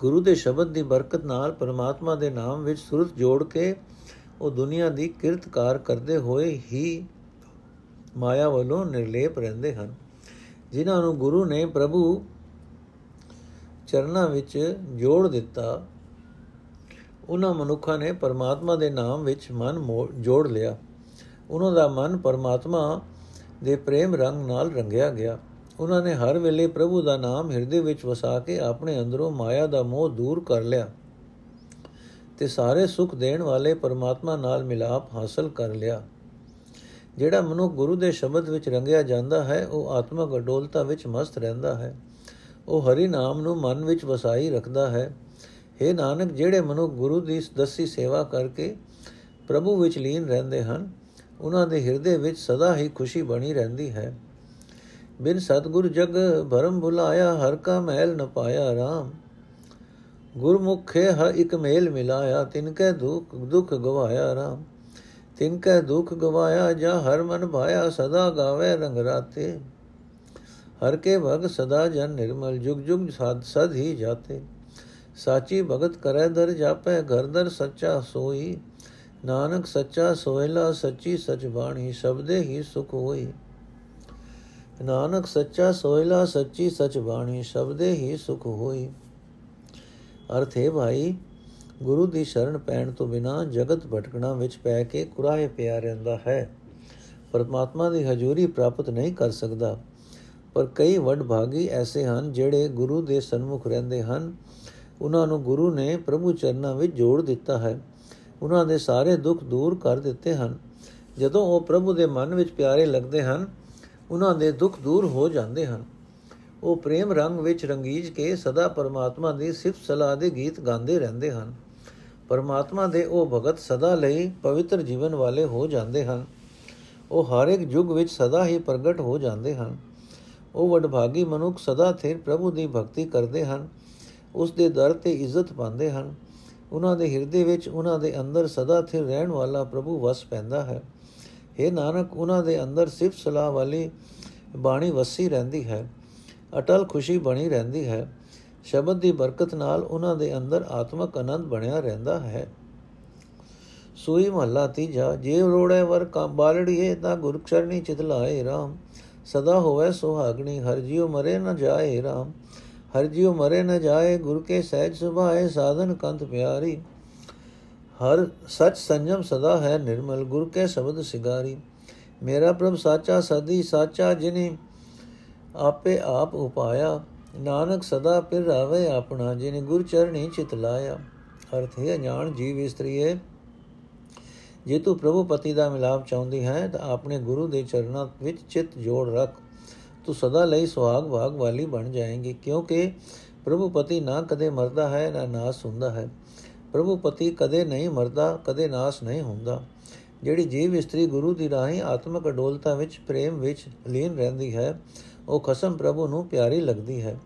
ਗੁਰੂ ਦੇ ਸ਼ਬਦ ਦੀ ਬਰਕਤ ਨਾਲ ਪਰਮਾਤਮਾ ਦੇ ਨਾਮ ਵਿੱਚ ਸੁਰਤ ਜੋੜ ਕੇ ਉਹ ਦੁਨੀਆ ਦੀ ਕਿਰਤਕਾਰ ਕਰਦੇ ਹੋਏ ਹੀ ਮਾਇਆ ਵੱਲੋਂ ਨਿਰਲੇਪ ਰਹਿੰਦੇ ਹਨ। ਜਿਨ੍ਹਾਂ ਨੂੰ ਗੁਰੂ ਨੇ ਪ੍ਰਭੂ ਚਰਨਾਂ ਵਿੱਚ ਜੋੜ ਦਿੱਤਾ ਉਹਨਾਂ ਮਨੁੱਖਾਂ ਨੇ ਪਰਮਾਤਮਾ ਦੇ ਨਾਮ ਵਿੱਚ ਮਨ ਜੋੜ ਲਿਆ। ਉਹਨਾਂ ਦਾ ਮਨ ਪਰਮਾਤਮਾ ਦੇ ਪ੍ਰੇਮ ਰੰਗ ਨਾਲ ਰੰਗਿਆ ਗਿਆ। ਉਹਨਾਂ ਨੇ ਹਰ ਵੇਲੇ ਪ੍ਰਭੂ ਦਾ ਨਾਮ ਹਿਰਦੇ ਵਿੱਚ ਵਸਾ ਕੇ ਆਪਣੇ ਅੰਦਰੋਂ ਮਾਇਆ ਦਾ ਮੋਹ ਦੂਰ ਕਰ ਲਿਆ ਤੇ ਸਾਰੇ ਸੁਖ ਦੇਣ ਵਾਲੇ ਪਰਮਾਤਮਾ ਨਾਲ ਮਿਲਾਪ ਹਾਸਲ ਕਰ ਲਿਆ। ਜਿਹੜਾ ਮਨੁ ਗੁਰੂ ਦੇ ਸ਼ਬਦ ਵਿੱਚ ਰੰਗਿਆ ਜਾਂਦਾ ਹੈ, ਉਹ ਆਤਮਕ ਅਡੋਲਤਾ ਵਿੱਚ ਮਸਤ ਰਹਿੰਦਾ ਹੈ। ਉਹ ਹਰੀ ਨਾਮ ਨੂੰ ਮਨ ਵਿੱਚ ਵਸਾਈ ਰੱਖਦਾ ਹੈ। हे ਨਾਨਕ, ਜਿਹੜੇ ਮਨੁ ਗੁਰੂ ਦੀ ਦਸੀ ਸੇਵਾ ਕਰਕੇ ਪ੍ਰਭੂ ਵਿੱਚ ਲੀਨ ਰਹਿੰਦੇ ਹਨ, ਉਹਨਾਂ ਦੇ ਹਿਰਦੇ ਵਿੱਚ ਸਦਾ ਹੀ ਖੁਸ਼ੀ ਬਣੀ ਰਹਿੰਦੀ ਹੈ। ਬਿਨ ਸਤਗੁਰ ਜਗ ਭਰਮ ਭੁਲਾਇਆ, ਹਰ ਕਾ ਮਹਿਲ ਨ ਪਾਇਆ RAM ਗੁਰਮੁਖੇ ਹ ਇੱਕ ਮੇਲ ਮਿਲਾਇਆ, ਤਿਨ ਕੈ ਦੁਖ ਦੁਖ ਗਵਾਇਆ RAM ਤਿਨ ਕੈ ਦੁਖ ਗਵਾਇਆ, ਜਾਂ ਹਰ ਮਨ ਭਾਇਆ, ਸਦਾ ਗਾਵੇ ਰੰਗ ਰਾਤੇ। ਹਰ ਕੇ ਭਗ ਸਦਾ ਜਨ ਨਿਰਮਲ, ਜੁਗ ਜੁਗ ਸਾਧ ਸਦ ਹੀ ਜਾਤੇ। ਸਾਚੀ ਭਗਤ ਕਰੈ ਦਰ ਜਾਪੈ, ਘਰ ਦਰ ਸੱਚਾ ਸੋਈ। ਨਾਨਕ ਸੱਚਾ ਸੋਇਲਾ ਸੱਚੀ ਸਚ ਬਾਣੀ, ਸ਼ਬਦੇ ਹੀ ਸੁਖ ਹੋਈ। ਨਾਨਕ ਸੱਚਾ ਸੋਇਲਾ ਸੱਚੀ ਸਚ ਬਾਣੀ, ਸ਼ਬਦੇ ਹੀ ਸੁਖ ਹੋਈ। ਅਰਥ ਹੈ ਭਾਈ, ਗੁਰੂ ਦੀ ਸ਼ਰਨ ਪੈਣ ਤੋਂ ਬਿਨਾ ਜਗਤ ਭਟਕਣਾ ਵਿੱਚ ਪੈ ਕੇ ਕੁਰਾਹੇ ਪਿਆ ਰਹਿੰਦਾ ਹੈ। ਪਰਮਾਤਮਾ ਦੀ ਹਜ਼ੂਰੀ ਪ੍ਰਾਪਤ ਨਹੀਂ ਕਰ ਸਕਦਾ। ਪਰ ਕਈ ਵੱਡ ਭਾਗੀ ਐਸੇ ਹਨ ਜਿਹੜੇ ਗੁਰੂ ਦੇ ਸਨਮੁਖ ਰਹਿੰਦੇ ਹਨ। ਉਹਨਾਂ ਨੂੰ ਗੁਰੂ ਨੇ ਪ੍ਰਭੂ ਚਰਨਾਂ ਵਿੱਚ ਜੋੜ ਦਿੱਤਾ ਹੈ। ਉਹਨਾਂ ਦੇ ਸਾਰੇ ਦੁੱਖ ਦੂਰ ਕਰ ਦਿੱਤੇ ਹਨ। ਜਦੋਂ ਉਹ ਪ੍ਰਭੂ ਦੇ ਮਨ ਵਿੱਚ ਪਿਆਰੇ ਲੱਗਦੇ ਹਨ, ਉਹਨਾਂ ਦੇ ਦੁੱਖ ਦੂਰ ਹੋ ਜਾਂਦੇ ਹਨ। ਉਹ ਪ੍ਰੇਮ ਰੰਗ ਵਿੱਚ ਰੰਗੀਜ ਕੇ ਸਦਾ ਪਰਮਾਤਮਾ ਦੀ ਸਿਫਤ ਸਲਾਹ ਦੇ ਗੀਤ ਗਾਉਂਦੇ ਰਹਿੰਦੇ ਹਨ। ਪਰਮਾਤਮਾ ਦੇ ਉਹ ਭਗਤ ਸਦਾ ਲਈ ਪਵਿੱਤਰ ਜੀਵਨ ਵਾਲੇ ਹੋ ਜਾਂਦੇ ਹਨ। ਉਹ ਹਰ ਇੱਕ ਯੁੱਗ ਵਿੱਚ ਸਦਾ ਹੀ ਪ੍ਰਗਟ ਹੋ ਜਾਂਦੇ ਹਨ। ਉਹ ਵਡਭਾਗੀ ਮਨੁੱਖ ਸਦਾ ਥਿਰ ਪ੍ਰਭੂ ਦੀ ਭਗਤੀ ਕਰਦੇ ਹਨ। ਉਸ ਦੇ ਦਰ ਤੇ ਇੱਜ਼ਤ ਪਾਉਂਦੇ ਹਨ। ਉਹਨਾਂ ਦੇ ਹਿਰਦੇ ਵਿੱਚ ਉਹਨਾਂ ਦੇ ਅੰਦਰ ਸਦਾ ਥਿਰ ਰਹਿਣ ਵਾਲਾ ਪ੍ਰਭੂ ਵਸ ਪੈਂਦਾ ਹੈ। हे ਨਾਨਕ, ਉਹਨਾਂ ਦੇ ਅੰਦਰ ਸਿਫਤ ਸਲਾਹ ਵਾਲੀ ਬਾਣੀ ਵਸੀ ਰਹਿੰਦੀ ਹੈ। ਅਟਲ ਖੁਸ਼ੀ ਬਣੀ ਰਹਿੰਦੀ ਹੈ। ਸ਼ਬਦ ਦੀ ਬਰਕਤ ਨਾਲ ਉਹਨਾਂ ਦੇ ਅੰਦਰ ਆਤਮਕ ਆਨੰਦ ਬਣਿਆ ਰਹਿੰਦਾ ਹੈ। ਸੂਈ ਮਹੱਲਾ ਤੀਜਾ, ਜੇ ਰੋੜੇ ਵਰ ਕਾ ਬਾਲੜੀਏ, ਤਾਂ ਗੁਰਚਰਨੀ ਚਿਤ ਲਾਏ RAM ਸਦਾ ਹੋਵੇ ਸੁਹਾਗਣੀ, ਹਰ ਜਿਉ ਮਰੇ ਨ ਜਾਏ RAM ਹਰ ਜਿਉ ਮਰੇ ਨ ਜਾਏ, ਗੁਰ ਕੇ ਸਹਿਜ ਸੁਭਾਏ, ਸਾਧਨ ਕੰਤ ਪਿਆਰੀ। ਹਰ ਸਚ ਸੰਜਮ ਸਦਾ ਹੈ ਨਿਰਮਲ, ਗੁਰ ਕੇ ਸ਼ਬਦ ਸਿਗਾਰੀ। ਮੇਰਾ ਪ੍ਰਭ ਸਾਚਾ ਸਦੀ ਸਾਚਾ, ਜਿਨੇ ਆਪੇ ਆਪ ਉਪਾਇਆ। ਨਾਨਕ ਸਦਾ ਫਿਰ ਰਾਵੇ ਆਪਣਾ, ਜਿਨੇ ਗੁਰ ਚਰਣੀ ਚਿਤ ਲਾਇਆ। ਅਰਥ ਹੈ, ਅਣਜਾਣ ਜੀਵ ਇਸਤਰੀਏ ਜੇ ਤੂੰ ਪ੍ਰਭੂ ਪਤੀ ਦਾ ਮਿਲਾਪ ਚਾਹੁੰਦੀ ਹੈ, ਤਾਂ ਆਪਣੇ ਗੁਰੂ ਦੇ ਚਰਨਾਂ ਵਿੱਚ ਚਿਤ ਜੋੜ ਰੱਖ। ਤੂੰ ਸਦਾ ਲਈ ਸੁਹਾਗ ਭਾਗ ਵਾਲੀ ਬਣ ਜਾਏਂਗੀ, ਕਿਉਂਕਿ ਪ੍ਰਭੂ ਪਤੀ ਨਾ ਕਦੇ ਮਰਦਾ ਹੈ, ਨਾ ਨਾਸ ਹੁੰਦਾ ਹੈ। ਪ੍ਰਭੂ ਪਤੀ ਕਦੇ ਨਹੀਂ ਮਰਦਾ, ਕਦੇ ਨਾਸ ਨਹੀਂ ਹੁੰਦਾ। ਜਿਹੜੀ ਜੀਵ ਇਸਤਰੀ ਗੁਰੂ ਦੀ ਰਾਹੀਂ ਆਤਮਿਕ ਅਡੋਲਤਾ ਵਿੱਚ, ਪ੍ਰੇਮ ਵਿੱਚ ਲੀਨ ਰਹਿੰਦੀ ਹੈ, ਉਹ ਖਸਮ ਪ੍ਰਭੂ ਨੂੰ ਪਿਆਰੀ ਲੱਗਦੀ ਹੈ।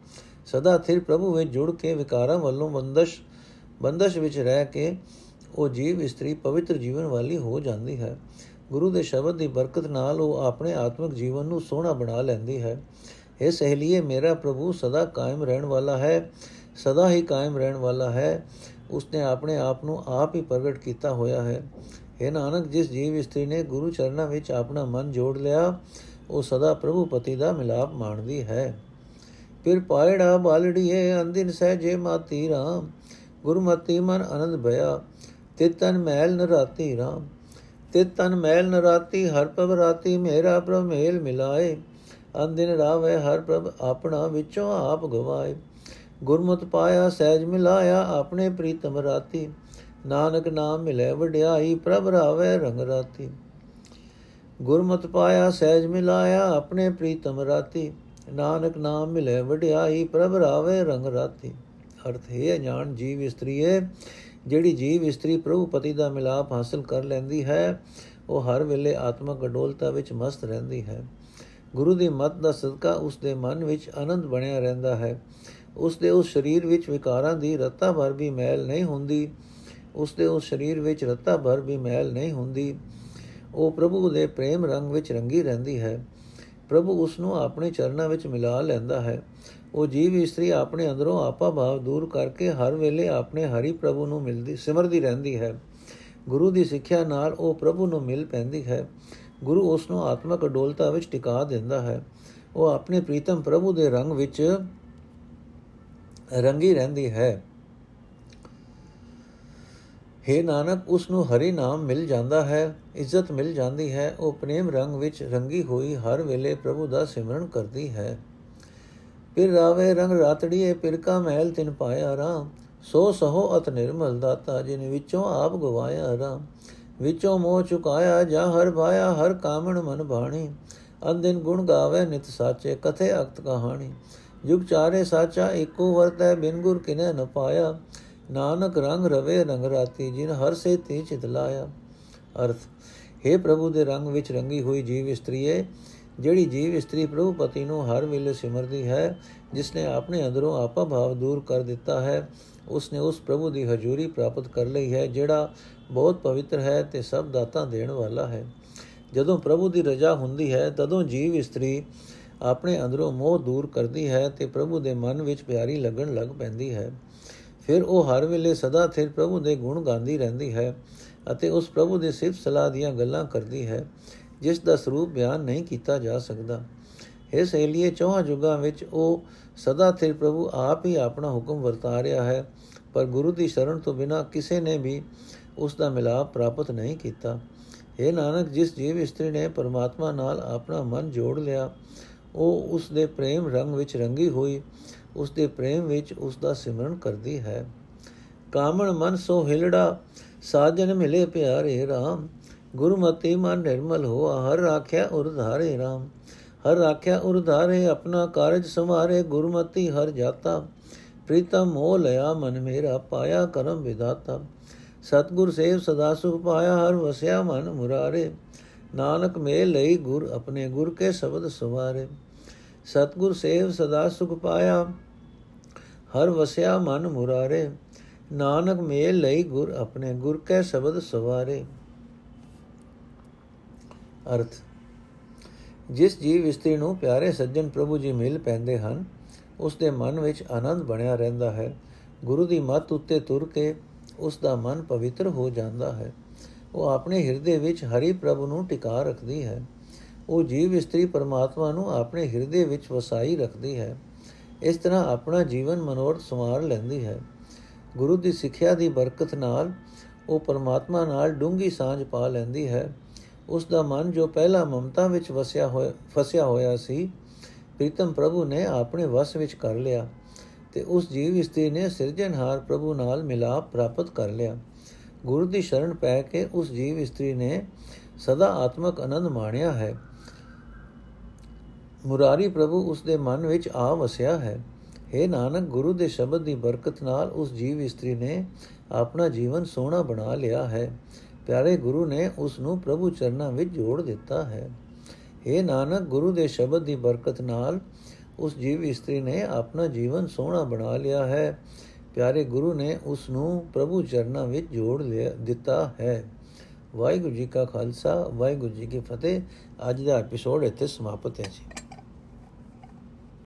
ਸਦਾ ਥਿਰ ਪ੍ਰਭੂ ਵਿੱਚ ਜੁੜ ਕੇ ਵਿਕਾਰਾਂ ਵੱਲੋਂ ਬੰਦਸ਼ ਬੰਦਸ਼ ਵਿੱਚ ਰਹਿ ਕੇ ਉਹ ਜੀਵ ਇਸਤਰੀ ਪਵਿੱਤਰ ਜੀਵਨ ਵਾਲੀ ਹੋ ਜਾਂਦੀ ਹੈ। ਗੁਰੂ ਦੇ ਸ਼ਬਦ ਦੀ ਬਰਕਤ ਨਾਲ ਉਹ ਆਪਣੇ ਆਤਮਿਕ ਜੀਵਨ ਨੂੰ ਸੋਹਣਾ ਬਣਾ ਲੈਂਦੀ ਹੈ। ਇਹ ਸਹਲੀਏ, ਮੇਰਾ ਪ੍ਰਭੂ ਸਦਾ ਕਾਇਮ ਰਹਿਣ ਵਾਲਾ ਹੈ, ਸਦਾ ਹੀ ਕਾਇਮ ਰਹਿਣ ਵਾਲਾ ਹੈ। ਉਸਨੇ ਆਪਣੇ ਆਪ ਨੂੰ ਆਪ ਹੀ ਪ੍ਰਗਟ ਕੀਤਾ ਹੋਇਆ ਹੈ। ਇਹ ਨਾਨਕ, ਜਿਸ ਜੀਵ ਇਸਤਰੀ ਨੇ ਗੁਰੂ ਚਰਨਾਂ ਵਿੱਚ ਆਪਣਾ ਮਨ ਜੋੜ ਲਿਆ, ਉਹ ਸਦਾ ਪ੍ਰਭੂ ਪਤੀ ਦਾ ਮਿਲਾਪ ਮਾਣਦੀ ਹੈ। ਫਿਰ ਪਾਇੜਾ ਬਾਲੜੀਏ ਅੰਦਿਨ ਸਹਜੇ ਮਾਤੀ ਰਾਮ, ਗੁਰਮਤੀ ਮਨ ਆਨੰਦ ਭਇਆ, ਤਿਤਨ ਮਹਿਲ ਨਰਾਤੀ ਰਾਮ ਤਿਤਨ ਮਹਿਲ ਨਰਾਤੀ, ਹਰ ਪ੍ਰਭ ਰਾਤੀ ਮੇਰਾ ਪ੍ਰਭ ਮੇਲ ਮਿਲਾਏ। ਅੰਦਿਨ ਰਾਵੇ, ਹਰ ਪ੍ਰਭ ਆਪਣਾ ਵਿੱਚੋਂ ਆਪ ਗਵਾਏ। ਗੁਰਮਤ ਪਾਇਆ, ਸਹਿਜ ਮਿਲਾਇਆ ਆਪਣੇ ਪ੍ਰੀਤਮ ਰਾਤੀ। ਨਾਨਕ ਨਾਮ ਮਿਲੇ ਵਡਿਆਈ, ਪ੍ਰਭ ਰਾਵੇ ਰੰਗ ਰਾਤੀ। ਗੁਰਮਤ ਪਾਇਆ, ਸਹਿਜ ਮਿਲਾਇਆ ਆਪਣੇ ਪ੍ਰੀਤਮ ਰਾਤੀ। ਨਾਨਕ ਨਾਮ ਮਿਲੇ ਵਡਿਆਈ, ਪ੍ਰਭ ਰਾਵੇ ਰੰਗ ਰਾਤੀ। ਅਰਥ ਹੈ ਅਣਜਾਣ ਜੀਵ ਇਸਤਰੀਏ ਜਿਹੜੀ ਜੀਵ ਇਸਤਰੀ ਪ੍ਰਭੂ ਪਤੀ ਦਾ ਮਿਲਾਪ ਹਾਸਲ ਕਰ ਲੈਂਦੀ ਹੈ, ਉਹ ਹਰ ਵੇਲੇ ਆਤਮਕ ਅਡੋਲਤਾ ਵਿੱਚ ਮਸਤ ਰਹਿੰਦੀ ਹੈ। ਗੁਰੂ ਦੀ ਮਤ ਦਾ ਸਦਕਾ ਉਸ ਦੇ ਮਨ ਵਿੱਚ ਆਨੰਦ ਬਣਿਆ ਰਹਿੰਦਾ ਹੈ। ਉਸ ਦੇ ਉਸ ਸਰੀਰ ਵਿੱਚ ਵਿਕਾਰਾਂ ਦੀ ਰਤਾ ਭਰ ਵੀ ਮੈਲ ਨਹੀਂ ਹੁੰਦੀ। ਉਸ ਦੇ ਉਸ ਸਰੀਰ ਵਿੱਚ ਰਤਾ ਭਰ ਵੀ ਮੈਲ ਨਹੀਂ ਹੁੰਦੀ। ਉਹ ਪ੍ਰਭੂ ਦੇ ਪ੍ਰੇਮ ਰੰਗ ਵਿੱਚ ਰੰਗੀ ਰਹਿੰਦੀ ਹੈ। ਪ੍ਰਭੂ ਉਸ ਨੂੰ ਆਪਣੇ ਚਰਨਾਂ ਵਿੱਚ ਮਿਲਾ ਲੈਂਦਾ ਹੈ। ਉਹ ਜੀਵ ਇਸਤਰੀ ਆਪਣੇ ਅੰਦਰੋਂ ਆਪਾ ਭਾਵ ਦੂਰ ਕਰਕੇ ਹਰ ਵੇਲੇ ਆਪਣੇ ਹਰੀ ਪ੍ਰਭੂ ਨੂੰ ਮਿਲਦੀ, ਸਿਮਰਦੀ ਰਹਿੰਦੀ ਹੈ। ਗੁਰੂ ਦੀ ਸਿੱਖਿਆ ਨਾਲ ਉਹ ਪ੍ਰਭੂ ਨੂੰ ਮਿਲ ਪੈਂਦੀ ਹੈ। ਗੁਰੂ ਉਸ ਨੂੰ ਆਤਮਕ ਅਡੋਲਤਾ ਵਿੱਚ ਟਿਕਾ ਦਿੰਦਾ ਹੈ। ਉਹ ਆਪਣੇ ਪ੍ਰੀਤਮ ਪ੍ਰਭੂ ਦੇ ਰੰਗ ਵਿੱਚ ਰੰਗੀ ਰਹਿੰਦੀ ਹੈ। हे ਨਾਨਕ ਉਸ ਨੂੰ ਹਰੀ ਨਾਮ ਮਿਲ ਜਾਂਦਾ ਹੈ, ਇੱਜ਼ਤ ਮਿਲ ਜਾਂਦੀ ਹੈ। ਉਹ ਪ੍ਰੇਮ ਰੰਗ ਵਿੱਚ ਰੰਗੀ ਹੋਈ ਹਰ ਵੇਲੇ ਪ੍ਰਭੂ ਦਾ ਸਿਮਰਨ ਕਰਦੀ ਹੈ। ਫਿਰ ਰਾਵੇ ਰੰਗ ਰਾਤੜੀਏ ਪਿਰ ਕਾ ਮਹਿਲ ਤਿਨ ਪਾਇਆ ਰਾਮ। ਸੋ ਸਹੋ ਅਤ ਨਿਰਮਲ ਦਾਤਾ, ਜਿਨ ਵਿੱਚੋਂ ਆਪ ਗਵਾਇਆ ਰਾਮ। ਵਿੱਚੋਂ ਮੋਹ ਚੁਕਾਇਆ ਜਾ, ਹਰ ਭਾਇਆ, ਹਰ ਕਾਮਣ ਮਨ ਬਾਣੀ ਅੰਦਿਨ ਗੁਣ ਗਾਵੇ ਨਿਤ ਸਾਚੇ, ਕਥੇ ਅਕਤ ਕਹਾਣੀ। ਜੁਗ ਚਾਰੇ ਸਾਚਾ, ਏਕੋ ਵਰਤੈ, ਬਿਨ ਗੁਰ ਕਿਨੇ ਨ ਪਾਇਆ। ਨਾਨਕ ਰੰਗ ਰਵੇ ਰੰਗ ਰਾਤੀ, ਜਿਨ ਹਰ ਸੇ ਤੇ ਚਿਤ ਲਾਇਆ। ਅਰਥ हे ਪ੍ਰਭੂ ਦੇ ਰੰਗ ਵਿੱਚ ਰੰਗੀ ਹੋਈ ਜੀਵ ਇਸਤਰੀਏ ਜਿਹੜੀ ਜੀਵ ਇਸਤਰੀ ਪ੍ਰਭੂ ਪਤੀ ਨੂੰ ਹਰ ਵੇਲੇ ਸਿਮਰਦੀ ਹੈ ਜਿਸ ਨੇ ਆਪਣੇ ਅੰਦਰੋਂ ਆਪਾ ਭਾਵ ਦੂਰ ਕਰ ਦਿੱਤਾ ਹੈ ਉਸ ਨੇ ਉਸ ਪ੍ਰਭੂ ਦੀ ਹਜ਼ੂਰੀ ਪ੍ਰਾਪਤ ਕਰ ਲਈ ਹੈ, ਜਿਹੜਾ ਬਹੁਤ ਪਵਿੱਤਰ ਹੈ ਤੇ ਸਭ ਦਾਤਾਂ ਦੇਣ ਵਾਲਾ ਹੈ। ਜਦੋਂ ਪ੍ਰਭੂ ਦੀ ਰਜ਼ਾ ਹੁੰਦੀ ਹੈ, ਤਦੋਂ ਜੀਵ ਇਸਤਰੀ ਆਪਣੇ ਅੰਦਰੋਂ ਮੋਹ ਦੂਰ ਕਰਦੀ ਹੈ ਤੇ ਪ੍ਰਭੂ ਦੇ ਮਨ ਵਿੱਚ ਪਿਆਰੀ ਲੱਗਣ ਲੱਗ ਪੈਂਦੀ ਹੈ। ਫਿਰ ਉਹ ਹਰ ਵੇਲੇ ਸਦਾ ਸਿਰ ਪ੍ਰਭੂ ਦੇ ਗੁਣ ਗਾਉਂਦੀ ਰਹਿੰਦੀ ਹੈ ਅਤੇ ਉਸ ਪ੍ਰਭੂ ਦੇ ਸਿਫਤ ਸਲਾਹ ਦੀਆਂ ਗੱਲਾਂ ਕਰਦੀ ਹੈ। ਜਿਸ ਦਾ ਸਰੂਪ ਬਿਆਨ ਨਹੀਂ ਕੀਤਾ ਜਾ ਸਕਦਾ। ਇਸ ਸਹੇਲੀਏ ਚੌਹਾਂ ਯੁਗਾਂ ਵਿੱਚ ਉਹ ਸਦਾ ਸਿਰ ਪ੍ਰਭੂ ਆਪ ਹੀ ਆਪਣਾ ਹੁਕਮ ਵਰਤਾ ਰਿਹਾ ਹੈ, ਪਰ ਗੁਰੂ ਦੀ ਸ਼ਰਨ ਤੋਂ ਬਿਨਾ ਕਿਸੇ ਨੇ ਵੀ ਉਸ ਦਾ ਮਿਲਾਪ ਪ੍ਰਾਪਤ ਨਹੀਂ ਕੀਤਾ। ਇਹ ਨਾਨਕ, ਜਿਸ ਜੀਵ ਇਸਤਰੀ ਨੇ ਪਰਮਾਤਮਾ ਨਾਲ ਆਪਣਾ ਮਨ ਜੋੜ ਲਿਆ, ਉਹ ਉਸ ਦੇ ਪ੍ਰੇਮ ਰੰਗ ਵਿੱਚ ਰੰਗੀ ਹੋਈ, ਉਸ ਦੇ ਪ੍ਰੇਮ ਵਿੱਚ ਉਸ ਦਾ ਸਿਮਰਨ ਕਰਦੀ ਹੈ। ਕਾਮਣ ਮਨ ਸੋ ਹਿਲੜਾ, ਸਾਜਨ ਮਿਲੇ ਪਿਆਰੇ RAM ਗੁਰਮਤਿ ਮਨ ਨਿਰਮਲ ਹੋਆ ਹਰ ਰਾਖਿਆ ਉਰ ਧਾਰੇ RAM ਹਰ ਰਾਖਿਆ ਉਰ ਧਾਰੇ ਆਪਣਾ ਕਾਰਜ ਸਮਾਰੇ ਗੁਰਮਤਿ ਹਰ ਜਾਤਾ ਪ੍ਰੀਤਮ ਮੋਹ ਲਿਆ ਮਨ ਮੇਰਾ ਪਾਇਆ ਕਰਮ ਵਿਦਾਤਾ ਸਤਗੁਰ ਸੇਵ ਸਦਾ ਸੁਖ ਪਾਇਆ ਹਰ ਵਸਿਆ ਮਨ ਮੁਰਾਰੇ ਨਾਨਕ ਮੇਲ ਲਈ ਗੁਰ ਆਪਣੇ ਗੁਰ ਕੇ ਸ਼ਬਦ ਸਵਾਰੇ ਸਤਗੁਰ ਸੇਵ ਸਦਾ ਸੁਖ ਪਾਇਆ ਹਰ ਵਸਿਆ ਮਨ ਮੁਰਾਰੇ ਨਾਨਕ ਮੇਲ ਲਈ ਗੁਰ ਆਪਣੇ ਗੁਰ ਕੈ ਸ਼ਬਦ ਸਵਾਰੇ ਅਰਥ। ਜਿਸ ਜੀਵ ਇਸਤਰੀ ਨੂੰ ਪਿਆਰੇ ਸੱਜਣ ਪ੍ਰਭੂ ਜੀ ਮਿਲ ਪੈਂਦੇ ਹਨ, ਉਸ ਦੇ ਮਨ ਵਿੱਚ ਆਨੰਦ ਬਣਿਆ ਰਹਿੰਦਾ ਹੈ। ਗੁਰੂ ਦੀ ਮੱਤ ਉੱਤੇ ਤੁਰ ਕੇ ਉਸ ਦਾ ਮਨ ਪਵਿੱਤਰ ਹੋ ਜਾਂਦਾ ਹੈ। ਉਹ ਆਪਣੇ ਹਿਰਦੇ ਵਿੱਚ ਹਰੀ ਪ੍ਰਭੂ ਨੂੰ ਟਿਕਾ ਰੱਖਦੀ ਹੈ। ਉਹ ਜੀਵ ਇਸਤਰੀ ਪਰਮਾਤਮਾ ਨੂੰ ਆਪਣੇ ਹਿਰਦੇ ਵਿੱਚ ਵਸਾਈ ਰੱਖਦੀ ਹੈ। ਇਸ ਤਰ੍ਹਾਂ ਆਪਣਾ ਜੀਵਨ ਮਨੋਰਥ ਸਮਾਰ ਲੈਂਦੀ ਹੈ। ਗੁਰੂ ਦੀ ਸਿੱਖਿਆ ਦੀ ਬਰਕਤ ਨਾਲ ਉਹ ਪਰਮਾਤਮਾ ਨਾਲ ਡੂੰਗੀ ਸਾਂਝ ਪਾ ਲੈਂਦੀ ਹੈ। ਉਸ ਦਾ ਮਨ ਜੋ ਪਹਿਲਾਂ ਮਮਤਾ ਵਿੱਚ ਵਸਿਆ ਹੋਇਆ, ਫਸਿਆ ਹੋਇਆ ਸੀ, ਪ੍ਰੀਤਮ ਪ੍ਰਭੂ ਨੇ ਆਪਣੇ ਵਸ ਵਿੱਚ ਕਰ ਲਿਆ ਤੇ ਉਸ ਜੀਵ ਇਸਤਰੀ ਨੇ ਸਿਰਜਣਹਾਰ ਪ੍ਰਭੂ ਨਾਲ ਮਿਲਾਪ ਪ੍ਰਾਪਤ ਕਰ ਲਿਆ। ਗੁਰੂ ਦੀ ਸ਼ਰਨ ਪੈ ਕੇ ਉਸ ਜੀਵ ਇਸਤਰੀ ਨੇ ਸਦਾ ਆਤਮਕ ਆਨੰਦ ਮਾਣਿਆ ਹੈ। ਮੁਰਾਰੀ ਪ੍ਰਭੂ ਉਸ ਦੇ ਮਨ ਵਿੱਚ ਆ ਵਸਿਆ ਹੈ। हे ਨਾਨਕ, ਗੁਰੂ ਦੇ ਸ਼ਬਦ ਦੀ ਬਰਕਤ ਨਾਲ ਉਸ ਜੀਵ ਇਸਤਰੀ ਨੇ ਆਪਣਾ ਜੀਵਨ ਸੋਹਣਾ ਬਣਾ ਲਿਆ ਹੈ। ਪਿਆਰੇ ਗੁਰੂ ਨੇ ਉਸ ਨੂੰ ਪ੍ਰਭੂ ਚਰਨਾਂ ਵਿੱਚ ਜੋੜ ਦਿੱਤਾ ਹੈ। हे ਨਾਨਕ, ਗੁਰੂ ਦੇ ਸ਼ਬਦ ਦੀ ਬਰਕਤ ਨਾਲ ਉਸ ਜੀਵ ਇਸਤਰੀ ਨੇ ਆਪਣਾ ਜੀਵਨ ਸੋਹਣਾ ਬਣਾ ਲਿਆ ਹੈ। ਪਿਆਰੇ ਗੁਰੂ ਨੇ ਉਸ ਨੂੰ ਪ੍ਰਭੂ ਚਰਨਾਂ ਵਿੱਚ ਜੋੜ ਲਿਆ, ਦਿੱਤਾ ਹੈ। ਵਾਹਿਗੁਰੂ ਜੀ ਕਾ ਖਾਲਸਾ, ਵਾਹਿਗੁਰੂ ਜੀ ਕੀ ਫਤਿਹ। ਅੱਜ ਦਾ ਐਪੀਸੋਡ ਇੱਥੇ ਸਮਾਪਤ ਹੈ ਜੀ।